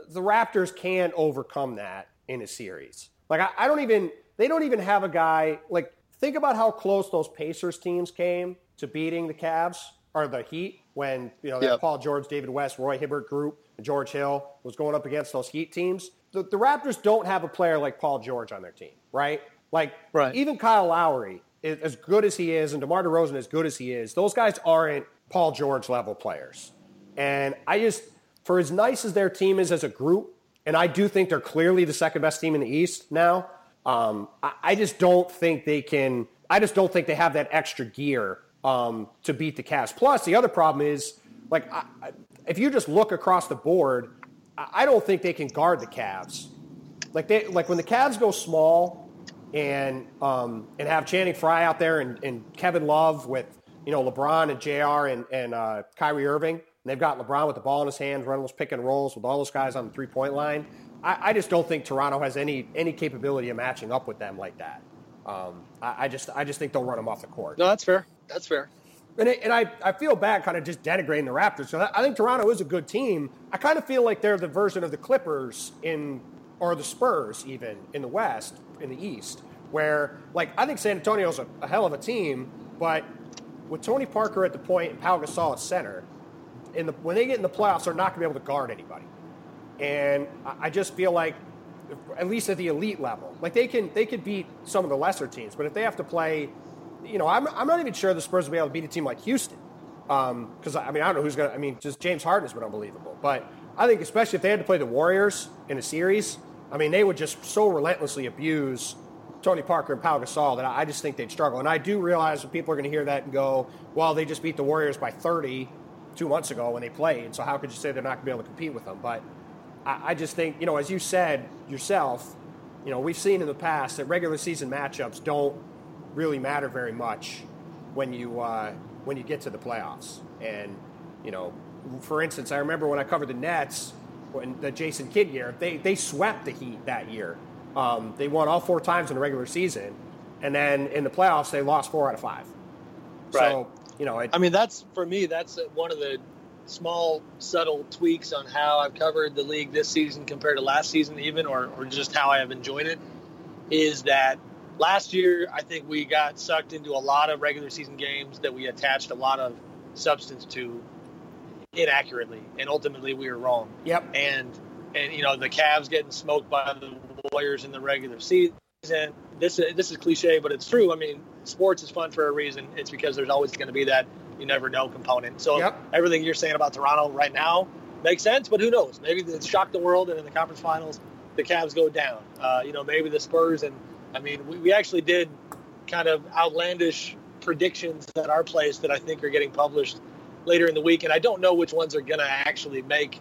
the Raptors can't overcome that in a series. Like I, I don't even, they don't even have a guy, like think about how close those Pacers teams came to beating the Cavs or the Heat when, you know, yep. Paul George, David West, Roy Hibbert group, George Hill was going up against those Heat teams the, the Raptors don't have a player like Paul George on their team, right? Like right. even Kyle Lowry, as good as he is, and DeMar DeRozan, as good as he is, those guys aren't Paul George level players. And I just, for as nice as their team is as a group, and I do think they're clearly the second best team in the East now. Um, I, I, just don't think they can. I just don't think they have that extra gear um, to beat the Cavs. Plus, the other problem is, like, I, if you just look across the board, I don't think they can guard the Cavs. Like they like when the Cavs go small and um, and have Channing Frye out there and, and Kevin Love with you know LeBron and Jr. and and uh, Kyrie Irving. And they've got LeBron with the ball in his hands, running those pick and rolls with all those guys on the three point line. I, I just don't think Toronto has any any capability of matching up with them like that. Um, I, I, just I just think they'll run them off the court. No, that's fair. That's fair. And, it, and I, I feel bad kind of just denigrating the Raptors. So I think Toronto is a good team. I kind of feel like they're the version of the Clippers in, or the Spurs even in the West, in the East, where like I think San Antonio's a, a hell of a team, but with Tony Parker at the point and Pau Gasol at center, in the, when they get in the playoffs, they're not going to be able to guard anybody. And I just feel like, at least at the elite level, like they can they could beat some of the lesser teams, but if they have to play you know, I'm, I'm not even sure the Spurs will be able to beat a team like Houston. Because, um, I mean, I don't know who's going to, I mean, just James Harden has been unbelievable. But I think, especially if they had to play the Warriors in a series, I mean, they would just so relentlessly abuse Tony Parker and Pau Gasol that I just think they'd struggle. And I do realize that people are going to hear that and go, well, they just beat the Warriors by 30 two months ago when they played. So how could you say they're not going to be able to compete with them? But I, I just think, you know, as you said yourself, you know, we've seen in the past that regular season matchups don't really matter very much when you uh, when you get to the playoffs. And you know, for instance, I remember when I covered the Nets when the Jason Kidd year, they they swept the Heat that year. Um, they won all four times in the regular season, and then in the playoffs they lost four out of five. Right. So you know, it, I mean, that's for me. That's one of the small subtle tweaks on how I've covered the league this season compared to last season, even or, or just how I have enjoyed it. Is that last year, I think we got sucked into a lot of regular season games that we attached a lot of substance to inaccurately, and ultimately we were wrong. Yep. And and you know the Cavs getting smoked by the Warriors in the regular season. This is this is cliche, but it's true. I mean, sports is fun for a reason. It's because there's always going to be that you never know component. So yep. everything you're saying about Toronto right now makes sense, but who knows? Maybe it's shocked the world, and in the conference finals, the Cavs go down. Uh, you know, maybe the Spurs and I mean, we, we actually did kind of outlandish predictions at our place that I think are getting published later in the week, and I don't know which ones are going to actually make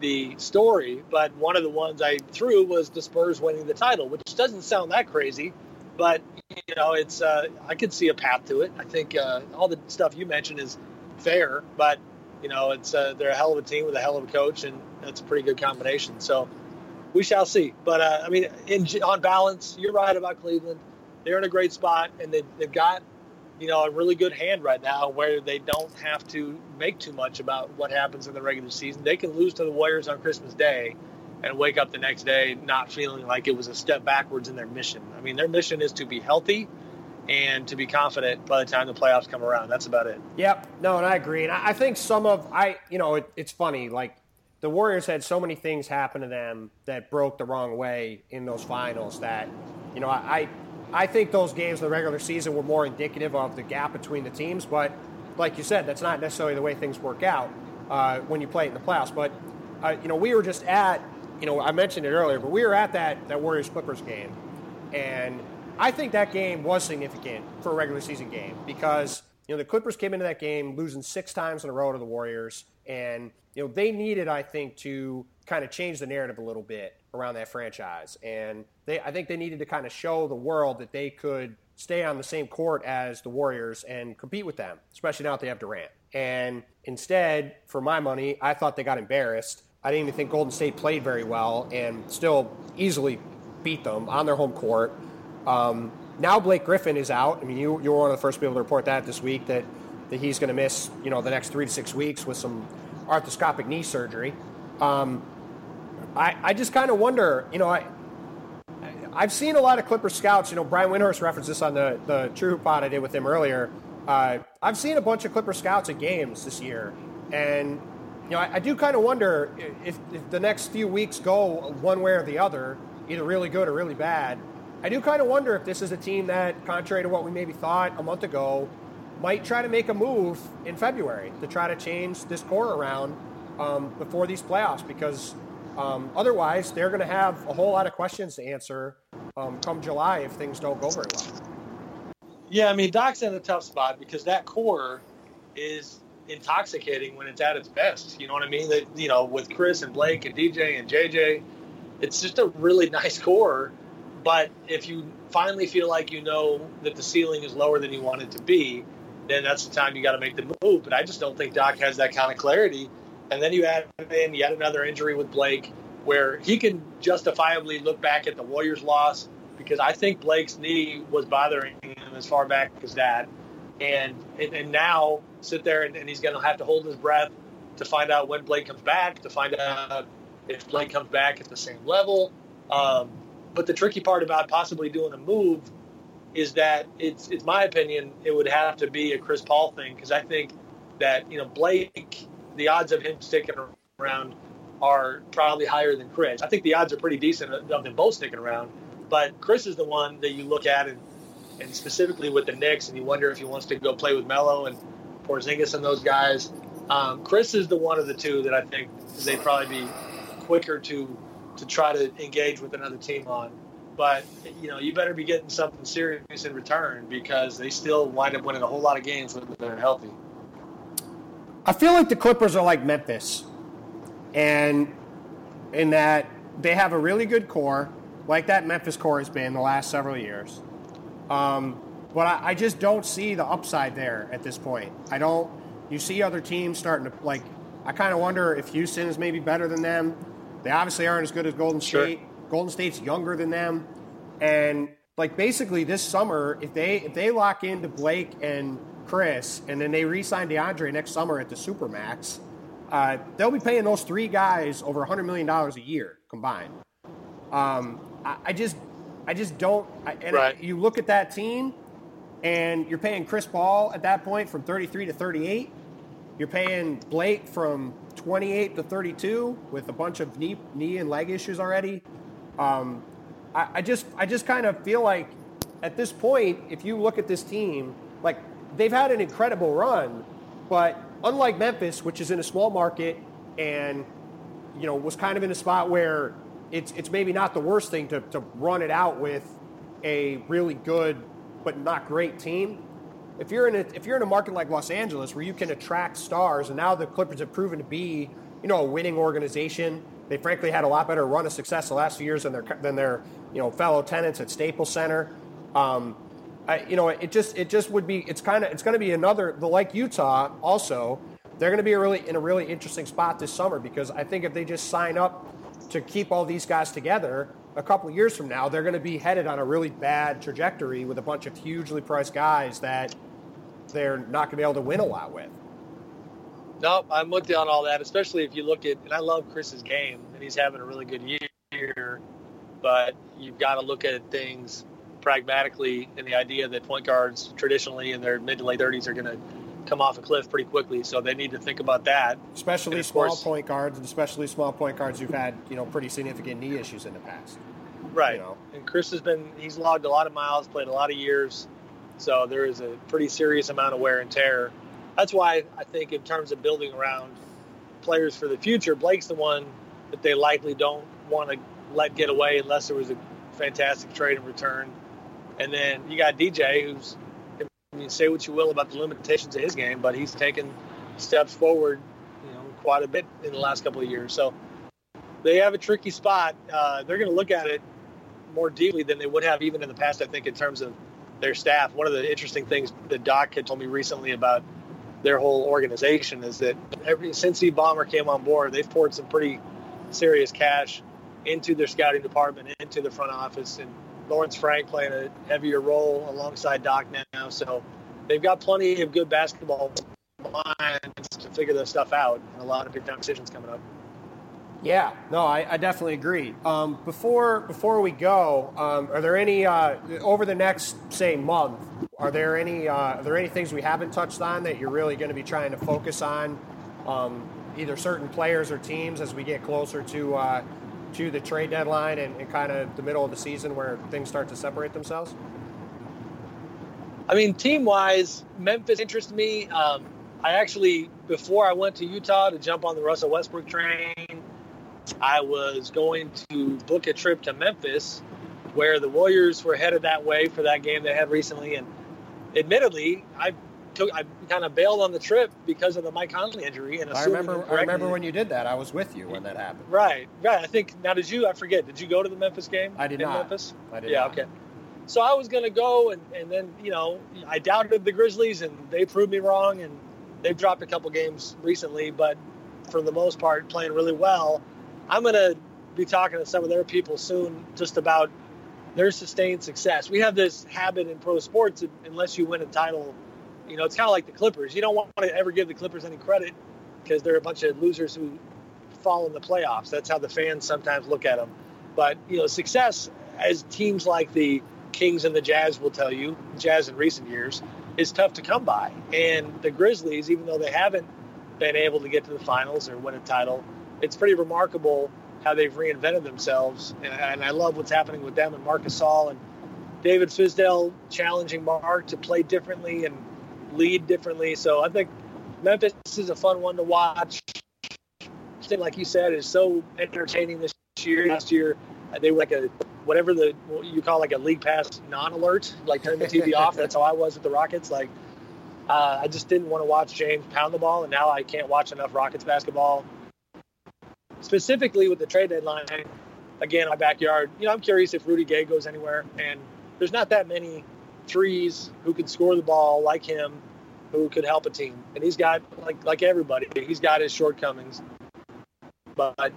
the story. But one of the ones I threw was the Spurs winning the title, which doesn't sound that crazy, but you know, it's uh, I could see a path to it. I think uh, all the stuff you mentioned is fair, but you know, it's uh, they're a hell of a team with a hell of a coach, and that's a pretty good combination. So we shall see. But uh, I mean, in, on balance, you're right about Cleveland. They're in a great spot, and they've, they've got you know, a really good hand right now where they don't have to make too much about what happens in the regular season. They can lose to the Warriors on Christmas Day and wake up the next day not feeling like it was a step backwards in their mission. I mean, their mission is to be healthy and to be confident by the time the playoffs come around. That's about it. Yep. No, and I agree. And I think some of I, you know, it, it's funny. Like the Warriors had so many things happen to them that broke the wrong way in those finals. That, you know, I, I think those games in the regular season were more indicative of the gap between the teams. But like you said, that's not necessarily the way things work out uh, when you play in the playoffs. But uh, you know, we were just at, you know, I mentioned it earlier, but we were at that that Warriors Clippers game, and I think that game was significant for a regular season game because you know the Clippers came into that game losing six times in a row to the Warriors, and you know they needed, I think, to kind of change the narrative a little bit around that franchise, and they I think they needed to kind of show the world that they could stay on the same court as the Warriors and compete with them, especially now that they have Durant. And instead, for my money, I thought they got embarrassed. I didn't even think Golden State played very well and still easily beat them on their home court. Um, now Blake Griffin is out. I mean, you, you were one of the first people to report that this week that, that he's going to miss, you know, the next three to six weeks with some arthroscopic knee surgery. Um, I, I just kind of wonder, you know, I, I've seen a lot of Clipper scouts. You know, Brian Windhorst referenced this on the, the True Hoop Pod I did with him earlier. Uh, I've seen a bunch of Clipper scouts at games this year, and you know, I, I do kind of wonder if, if, the next few weeks go one way or the other, either really good or really bad. I do kind of wonder if this is a team that, contrary to what we maybe thought a month ago, might try to make a move in February to try to change this core around um, before these playoffs because um, otherwise they're going to have a whole lot of questions to answer um, come July if things don't go very well. Yeah, I mean Doc's in a tough spot because that core is intoxicating when it's at its best. You know what I mean? That you know with Chris and Blake and DJ and JJ, it's just a really nice core but if you finally feel like you know that the ceiling is lower than you want it to be, then that's the time you got to make the move. But I just don't think Doc has that kind of clarity. And then you add in yet another injury with Blake, where he can justifiably look back at the Warriors' loss because I think Blake's knee was bothering him as far back as that. And and, now sit there and, and he's going to have to hold his breath to find out when Blake comes back, to find out if Blake comes back at the same level. Um, but the tricky part about possibly doing a move is that it's, it's my opinion, it would have to be a Chris Paul thing because I think that, you know, Blake, the odds of him sticking around are probably higher than Chris. I think the odds are pretty decent of them both sticking around, but Chris is the one that you look at and, and specifically with the Knicks and you wonder if he wants to go play with Melo and Porzingis and those guys. Um, Chris is the one of the two that I think they'd probably be quicker to to try to engage with another team on. But you know, you better be getting something serious in return because they still wind up winning a whole lot of games when they're healthy. I feel like the Clippers are like Memphis, and in that they have a really good core, like that Memphis core has been the last several years. Um, but I, I just don't see the upside there at this point. I don't. You see other teams starting to like. I kind of wonder if Houston is maybe better than them. They obviously aren't as good as Golden State. Sure. Golden State's younger than them, and like basically this summer, if they if they lock into Blake and Chris, and then they re-sign DeAndre next summer at the supermax, uh, they'll be paying those three guys over hundred million dollars a year combined. Um, I, I, just I just don't. I, and right. you look at that team, and you're paying Chris Paul at that point from 33 to 38. You're paying Blake from 28 to 32 with a bunch of knee, knee and leg issues already. Um, I, I just I just kind of feel like at this point, if you look at this team, like they've had an incredible run, but unlike Memphis, which is in a small market and you know was kind of in a spot where it's it's maybe not the worst thing to, to run it out with a really good but not great team if you're in a if you're in a market like Los Angeles where you can attract stars, and now the Clippers have proven to be you know a winning organization. They frankly had a lot better run of success the last few years than their than their you know fellow tenants at Staples Center. Um, I, you know, it just it just would be it's kind of it's going to be another the like Utah also. They're going to be really in a really interesting spot this summer because I think if they just sign up to keep all these guys together, a couple of years from now, they're going to be headed on a really bad trajectory with a bunch of hugely priced guys that they're not going to be able to win a lot with. No, I'm with you on all that, especially if you look at, and I love Chris's game, and he's having a really good year, but you've got to look at things pragmatically and the idea that point guards traditionally in their mid to late 30s are going to come off a cliff pretty quickly. So they need to think about that. Especially small course, point guards, and especially small point guards who've had you know pretty significant knee issues in the past. Right. You know. And Chris has been he's logged a lot of miles, played a lot of years, so there is a pretty serious amount of wear and tear. That's why I think in terms of building around players for the future, Blake's the one that they likely don't want to let get away unless there was a fantastic trade in return. And then you got DJ, who's I mean, say what you will about the limitations of his game, but he's taken steps forward, you know, quite a bit in the last couple of years. So they have a tricky spot. Uh, they're going to look at it more deeply than they would have even in the past. I think in terms of their staff. One of the interesting things that Doc had told me recently about their whole organization is that every since Steve Ballmer came on board, they've poured some pretty serious cash into their scouting department, into the front office, and Lawrence Frank playing a heavier role alongside Doc now. So they've got plenty of good basketball minds to figure this stuff out, and a lot of big time decisions coming up. Yeah, no, I, I definitely agree. Um, before before we go, um, are there any uh, over the next say month? Are there any uh, are there any things we haven't touched on that you're really going to be trying to focus on, um, either certain players or teams as we get closer to uh, to the trade deadline and, and kind of the middle of the season where things start to separate themselves? I mean, team wise, Memphis interests me. Um, I actually, before I went to Utah to jump on the Russell Westbrook train, I was going to book a trip to Memphis where the Warriors were headed that way for that game they had recently. And admittedly, I took I kind of bailed on the trip because of the Mike Conley injury. And I remember I remember when you did that. I was with you when that happened. Right, right. I think now did you? I forget. Did you go to the Memphis game? I did in not. Memphis. I did. Yeah. Not. Okay. So I was going to go, and, and then you know I doubted the Grizzlies, and they proved me wrong, and they've dropped a couple games recently, but for the most part playing really well. I'm going to be talking to some of their people soon just about their sustained success. We have this habit in pro sports, unless you win a title you know, it's kind of like the Clippers. You don't want to ever give the Clippers any credit because they're a bunch of losers who fall in the playoffs. That's how the fans sometimes look at them. But you know, success as teams like the Kings and the Jazz will tell you, Jazz in recent years, is tough to come by. And the Grizzlies, even though they haven't been able to get to the finals or win a title, it's pretty remarkable how they've reinvented themselves. And, and I love what's happening with them and Marc Gasol and David Fizdale challenging Marc to play differently and lead differently. So I think Memphis is a fun one to watch. Like you said, is so entertaining this year. Last year, they were like a whatever the you call like a league pass non-alert, like turn the TV off. That's how I was with the Rockets. Like uh, I just didn't want to watch James pound the ball, and now I can't watch enough Rockets basketball. Specifically with the trade deadline, again, my backyard. You know, I'm curious if Rudy Gay goes anywhere, and there's not that many threes who could score the ball like him, who could help a team. And he's got like like everybody, he's got his shortcomings. But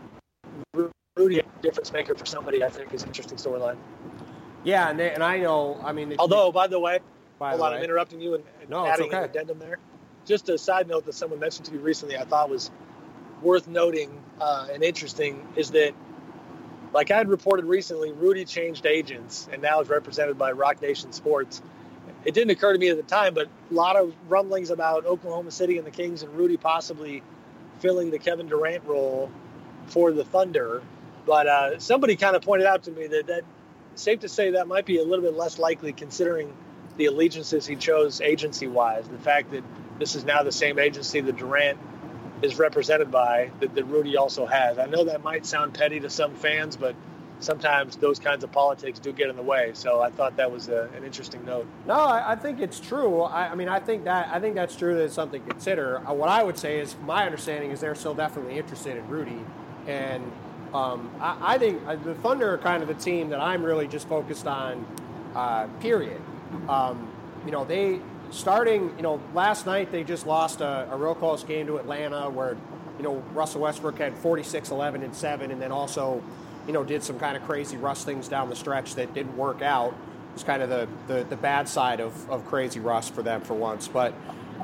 Rudy, a difference maker for somebody, I think is an interesting storyline. Yeah, and, they, and I know. I mean, although by the way, by on, way. I'm interrupting you and, and no, adding okay. an addendum there. Just a side note that someone mentioned to me recently, I thought was worth noting uh, and interesting is that like I had reported recently, Rudy changed agents and now is represented by Roc Nation Sports. It didn't occur to me at the time, but a lot of rumblings about Oklahoma City and the Kings and Rudy possibly filling the Kevin Durant role for the Thunder. But uh, somebody kind of pointed out to me that that safe to say that might be a little bit less likely considering the allegiances he chose agency wise. The fact that this is now the same agency that Durant is represented by that, that Rudy also has. I know that might sound petty to some fans, but sometimes those kinds of politics do get in the way. So I thought that was a, an interesting note. No, I, I think it's true. I, I, mean, I think that I think that's true. That it's something to consider. Uh, what I would say is, my understanding is they're still definitely interested in Rudy, and um, I, I, think uh, the Thunder are kind of the team that I'm really just focused on. Uh, period. Um, you know, they starting. You know, last night they just lost a, a real close game to Atlanta, where you know Russell Westbrook had 46, 11, and seven, and then also you know, did some kind of crazy Russ things down the stretch that didn't work out. It's kind of the, the, the bad side of, of crazy Russ for them for once. But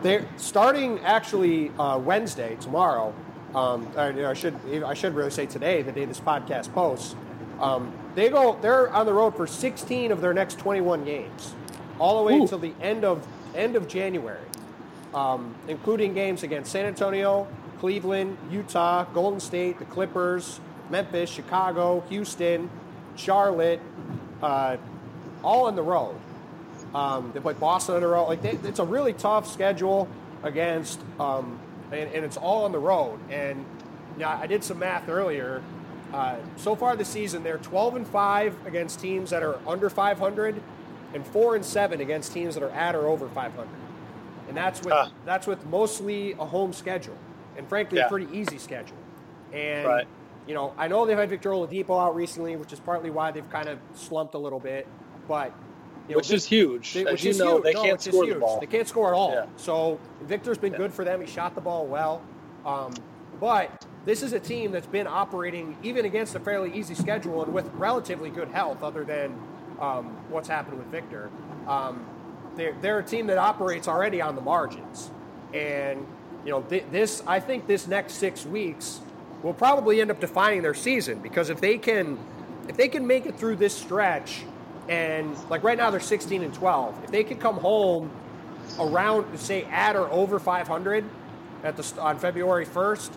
they're starting actually uh, Wednesday, tomorrow. Um, I, I, should I should really say today, the day this podcast posts. Um, they go they're on the road for 16 of their next 21 games, all the way until the end of end of January, um, including games against San Antonio, Cleveland, Utah, Golden State, the Clippers, Memphis, Chicago, Houston, Charlotte, uh, all on the road. Um, they play Boston on the road. Like they, it's a really tough schedule against, um, and, and, it's all on the road. And yeah, I did some math earlier. Uh, so far this season, they're 12 and five against teams that are under 500, and four and seven against teams that are at or over 500. And that's with uh. that's with mostly a home schedule, and frankly, yeah. a pretty easy schedule. And right. you know, I know they've had Victor Oladipo out recently, which is partly why they've kind of slumped a little bit. But you know, which is huge. They, which you know, huge. they no, can't score the ball. They can't score at all. Yeah. So Victor's been yeah. good for them. He shot the ball well. Um, but this is a team that's been operating even against a fairly easy schedule and with relatively good health, other than um, what's happened with Victor. Um, they're, they're a team that operates already on the margins, and you know th- this. I think this next six weeks will probably end up defining their season because if they can, if they can make it through this stretch and like right now, they're 16 and 12. If they could come home around, say, at or over 500 at the on February 1st,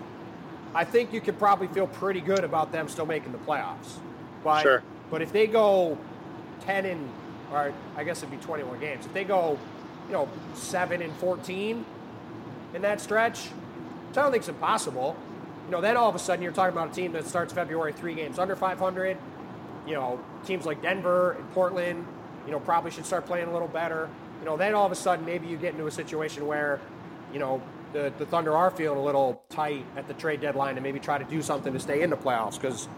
I think you could probably feel pretty good about them still making the playoffs. But sure. but if they go 10 and or I guess it'd be 21 games. If they go, you know, 7 and 14 in that stretch, I don't think it's impossible. You know, then all of a sudden you're talking about a team that starts February 3 games under 500 you know, teams like Denver and Portland, you know, probably should start playing a little better. You know, then all of a sudden maybe you get into a situation where, you know, the, the Thunder are feeling a little tight at the trade deadline and maybe try to do something to stay in the playoffs because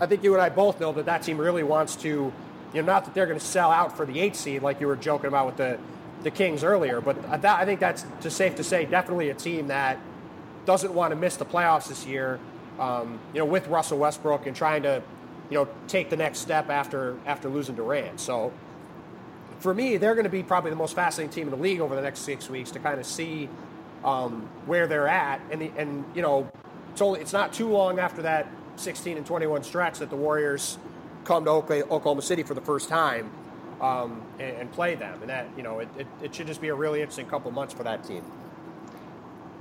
I think you and I both know that that team really wants to, you know, not that they're going to sell out for the eight seed like you were joking about with the, the Kings earlier, but that, I think that's just safe to say definitely a team that doesn't want to miss the playoffs this year. Um, you know, with Russell Westbrook and trying to you know, take the next step after after losing Durant. So for me, they're going to be probably the most fascinating team in the league over the next six weeks to kind of see um, where they're at. And the, and you know, it's only it's not too long after that 16 and 21 stretch that the Warriors come to Oklahoma City for the first time um, and, and, play them. And that you know, it, it, it should just be a really interesting couple months for that team.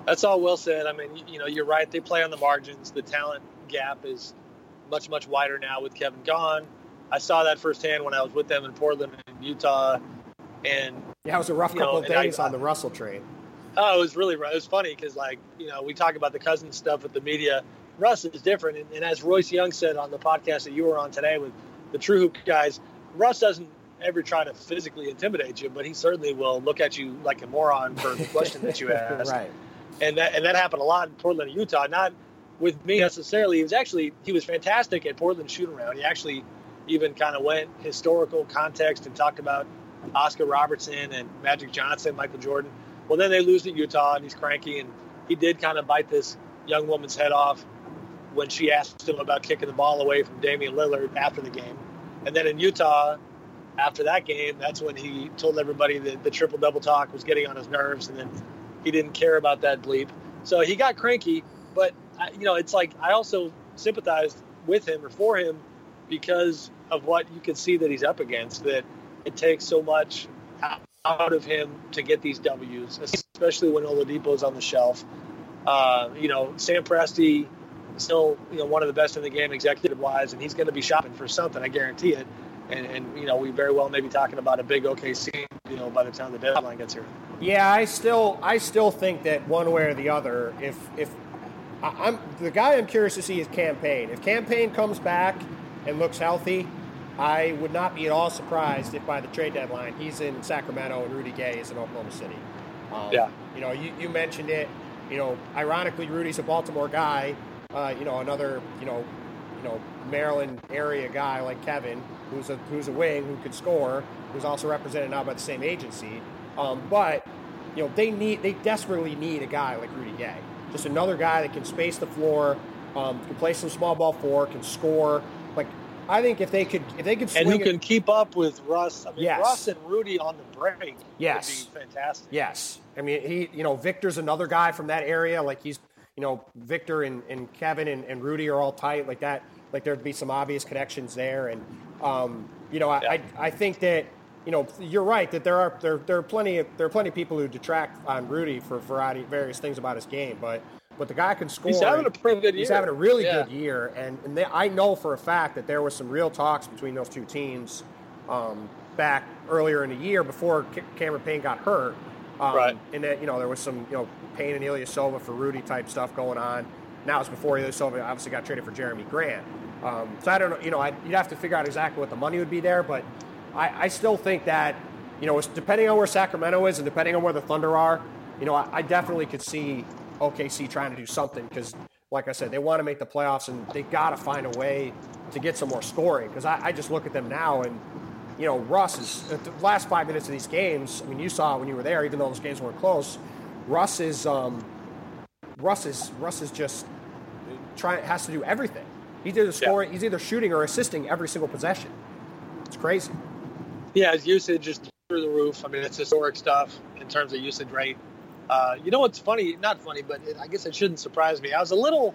That's all well said. I mean, you know, you're right. They play on the margins. The talent gap is much much wider now with Kevin gone. I saw that firsthand when I was with them in Portland and Utah, and yeah, it was a rough couple know, of days I, on the Russell train. Oh, it was really rough. it was funny because like you know we talk about the cousin stuff with the media. Russ is different, and, and as Royce Young said on the podcast that you were on today with the True Hoop guys, Russ doesn't ever try to physically intimidate you, but he certainly will look at you like a moron for the question that you asked. right. And that and that happened a lot in Portland and Utah. Not with me necessarily. He was actually he was fantastic at Portland shoot around. He actually even kind of went historical context and talked about Oscar Robertson and Magic Johnson, Michael Jordan. Well, then they lose to Utah and he's cranky and he did kind of bite this young woman's head off when she asked him about kicking the ball away from Damian Lillard after the game. And then in Utah, after that game, that's when he told everybody that the triple double talk was getting on his nerves and then he didn't care about that bleep. So he got cranky, but you know, it's like I also sympathized with him or for him because of what you can see that he's up against. That it takes so much out of him to get these W's, especially when Oladipo's on the shelf. Uh, you know, Sam Presti still you know one of the best in the game executive wise, and he's going to be shopping for something. I guarantee it. And, and, you know, we very well may be talking about a big OKC deal by the time the deadline gets here. Yeah, I still I still think that one way or the other, if if I'm the guy I'm curious to see is Cam Payne. If Cam Payne comes back and looks healthy, I would not be at all surprised if by the trade deadline he's in Sacramento and Rudy Gay is in Oklahoma City. Um, yeah. You know, you, you mentioned it. You know, ironically, Rudy's a Baltimore guy. Uh, you know, another you know, you know Maryland area guy like Kevin, who's a who's a wing who could score, who's also represented now by the same agency. Um, but you know, they need they desperately need a guy like Rudy Gay just another guy that can space the floor, um, can play some small ball four, can score. Like I think if they could, if they could, and who can keep up with Russ. I mean, yes. Russ and Rudy on the break. Yes, would be fantastic. Yes, I mean he, you know, Victor's another guy from that area. Like he's, you know, Victor and, and Kevin and, and Rudy are all tight like that. Like there'd be some obvious connections there, and um, you know, I, yeah. I, I think that you know you're right that there are there, there are plenty of there are plenty of people who detract on Rudy for variety various things about his game, but but the guy can score. He's having a pretty good year. He's having a really yeah. good year, and, and they, I know for a fact that there was some real talks between those two teams um, back earlier in the year before Cameron Payne got hurt. Um, right. And that you know there was some you know Payne and Ilyasova for Rudy type stuff going on. Now it's before Ilyasova obviously got traded for Jerami Grant. Um, so I don't know. You know, I, you'd have to figure out exactly what the money would be there, but I, I still think that you know, depending on where Sacramento is and depending on where the Thunder are, you know, I, I definitely could see OKC trying to do something because, like I said, they want to make the playoffs and they got to find a way to get some more scoring. Because I, I, just look at them now and, you know, Russ is the last five minutes of these games. I mean, you saw it when you were there, even though those games weren't close. Russ is, um, Russ is, Russ is just trying has to do everything. He's either scoring, yeah. he's either shooting or assisting every single possession. It's crazy. Yeah, his usage is through the roof. I mean, it's historic stuff in terms of usage rate. Uh, you know what's funny? Not funny, but it, I guess it shouldn't surprise me. I was a little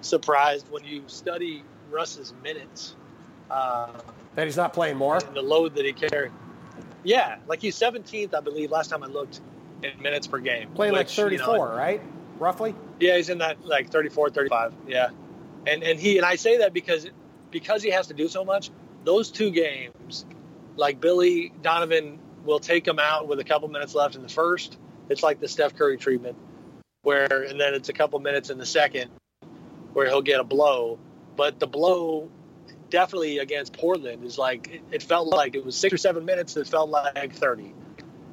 surprised when you study Russ's minutes. Uh, that he's not playing more. the load that he carried. Yeah, like he's 17th, I believe. Last time I looked in minutes per game. Playing which, like 34, you know, right? Roughly. Yeah, he's in that like 34, 35. Yeah, and and he and I say that because because he has to do so much. Those two games, like Billy Donovan will take him out with a couple minutes left in the first it's like the Steph Curry treatment, where and then it's a couple minutes in the second where he'll get a blow, but the blow definitely against Portland is like it, it felt like it was six or seven minutes that felt like thirty,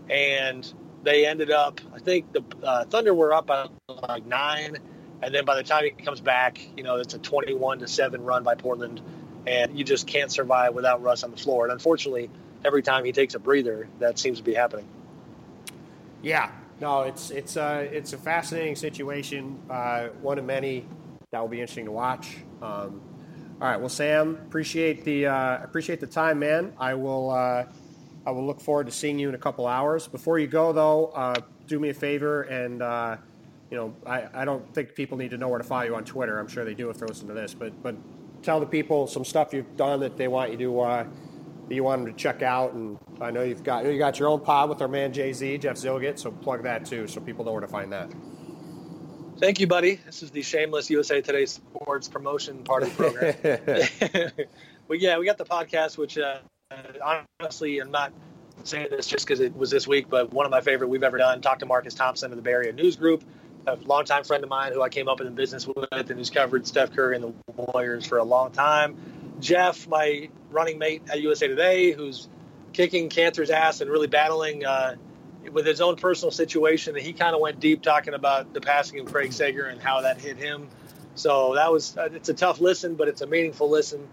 and they ended up. I think the uh, Thunder were up by like nine, and then by the time he comes back, you know it's a twenty-one to seven run by Portland, and you just can't survive without Russ on the floor. And unfortunately, every time he takes a breather, that seems to be happening. Yeah, no, it's it's a uh, it's a fascinating situation. Uh, one of many that will be interesting to watch. Um, all right, well, Sam, appreciate the uh, appreciate the time, man. I will uh, I will look forward to seeing you in a couple hours. Before you go, though, uh, do me a favor and. Uh, you know, I, I don't think people need to know where to follow you on Twitter. I'm sure they do if they listen to this, but but tell the people some stuff you've done that they want you to that you want them to check out. And I know you've got you got your own pod with our man Jay Z, Jeff Zillgitt, so plug that too, so people know where to find that. Thank you, buddy. This is the shameless USA Today Sports promotion part of the program. but yeah, we got the podcast, which uh, honestly, I'm not saying this just because it was this week, but one of my favorite we've ever done. Talked to Marcus Thompson of the Bay Area News Group, a longtime friend of mine who I came up in the business with and who's covered Steph Curry and the Warriors for a long time. Jeff, my running mate at USA Today, who's kicking cancer's ass and really battling uh, with his own personal situation. that He kind of went deep talking about the passing of Craig Sager and how that hit him. So that was uh, it's a tough listen, but it's a meaningful listen.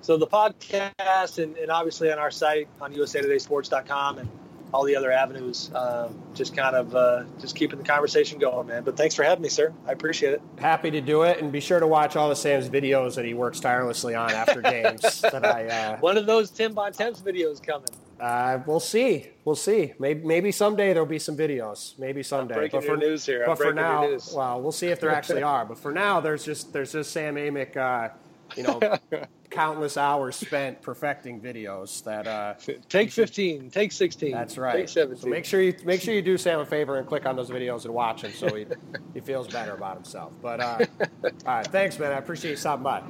So the podcast and, and obviously on our site on usatodaysports.com and all the other avenues. Um, just kind of uh, just keeping the conversation going, man. But thanks for having me, sir. I appreciate it. Happy to do it, and be sure to watch all of Sam's videos that he works tirelessly on after games. that I uh, one of those Tim Bontemps videos coming. Uh, we'll see. We'll see. Maybe maybe someday there'll be some videos. Maybe someday. I'm breaking but for, news here. I'm but for now, well, we'll see if there actually are. But for now, there's just there's just Sam Amick uh, you know, countless hours spent perfecting videos that uh, take 15 take 16 that's right take 17 so make sure you make sure you do sam a favor and click on those videos and watch them so he, he feels better about himself but uh, all right thanks man i appreciate you stopping by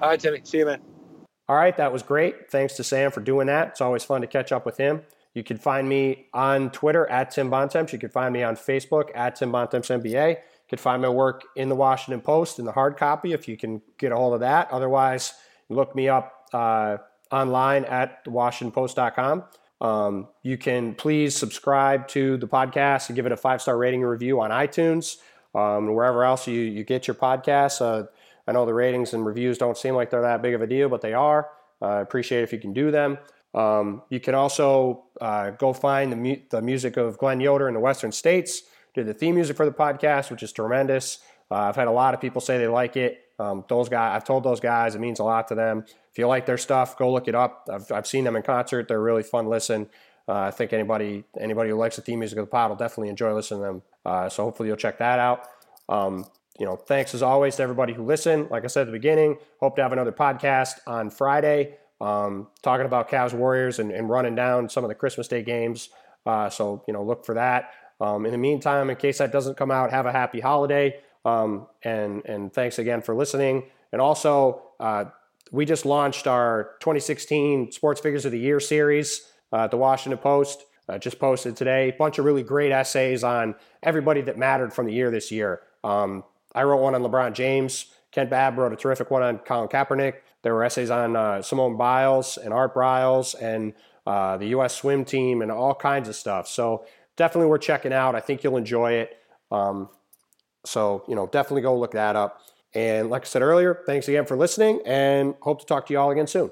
all right timmy see you man all right that was great thanks to sam for doing that it's always fun to catch up with him you can find me on twitter at tim bontemps you can find me on facebook at tim bontemps nba could find my work in the Washington Post in the hard copy if you can get a hold of that. Otherwise, look me up uh, online at washingtonpost.com. Um, you can please subscribe to the podcast and give it a five star rating and review on iTunes um, and wherever else you, you get your podcasts. Uh, I know the ratings and reviews don't seem like they're that big of a deal, but they are. Uh, I appreciate if you can do them. Um, you can also uh, go find the, mu- the music of Glenn Yoder in the Western States did the theme music for the podcast, which is tremendous. Uh, I've had a lot of people say they like it. Um, those guys, I've told those guys, it means a lot to them. if you like their stuff, go look it up. I've, I've seen them in concert. They're really fun listen. Uh, I think anybody anybody who likes the theme music of the pod will definitely enjoy listening to them. Uh, so hopefully you'll check that out. Um, you know, thanks as always to everybody who listened. Like I said at the beginning, hope to have another podcast on Friday um, talking about Cavs Warriors and, and, running down some of the Christmas Day games. Uh, so, you know, look for that. Um, in the meantime, in case that doesn't come out, have a happy holiday. Um, and, and thanks again for listening. And also, uh, we just launched our 2016 Sports Figures of the Year series uh, at the Washington Post. Uh, just posted today. A bunch of really great essays on everybody that mattered from the year this year. Um, I wrote one on LeBron James. Kent Babb wrote a terrific one on Colin Kaepernick. There were essays on uh, Simone Biles and Art Briles and uh, the U.S. swim team and all kinds of stuff. So definitely worth checking out. I think you'll enjoy it. Um, so, you know, definitely go look that up. And like I said earlier, thanks again for listening and hope to talk to you all again soon.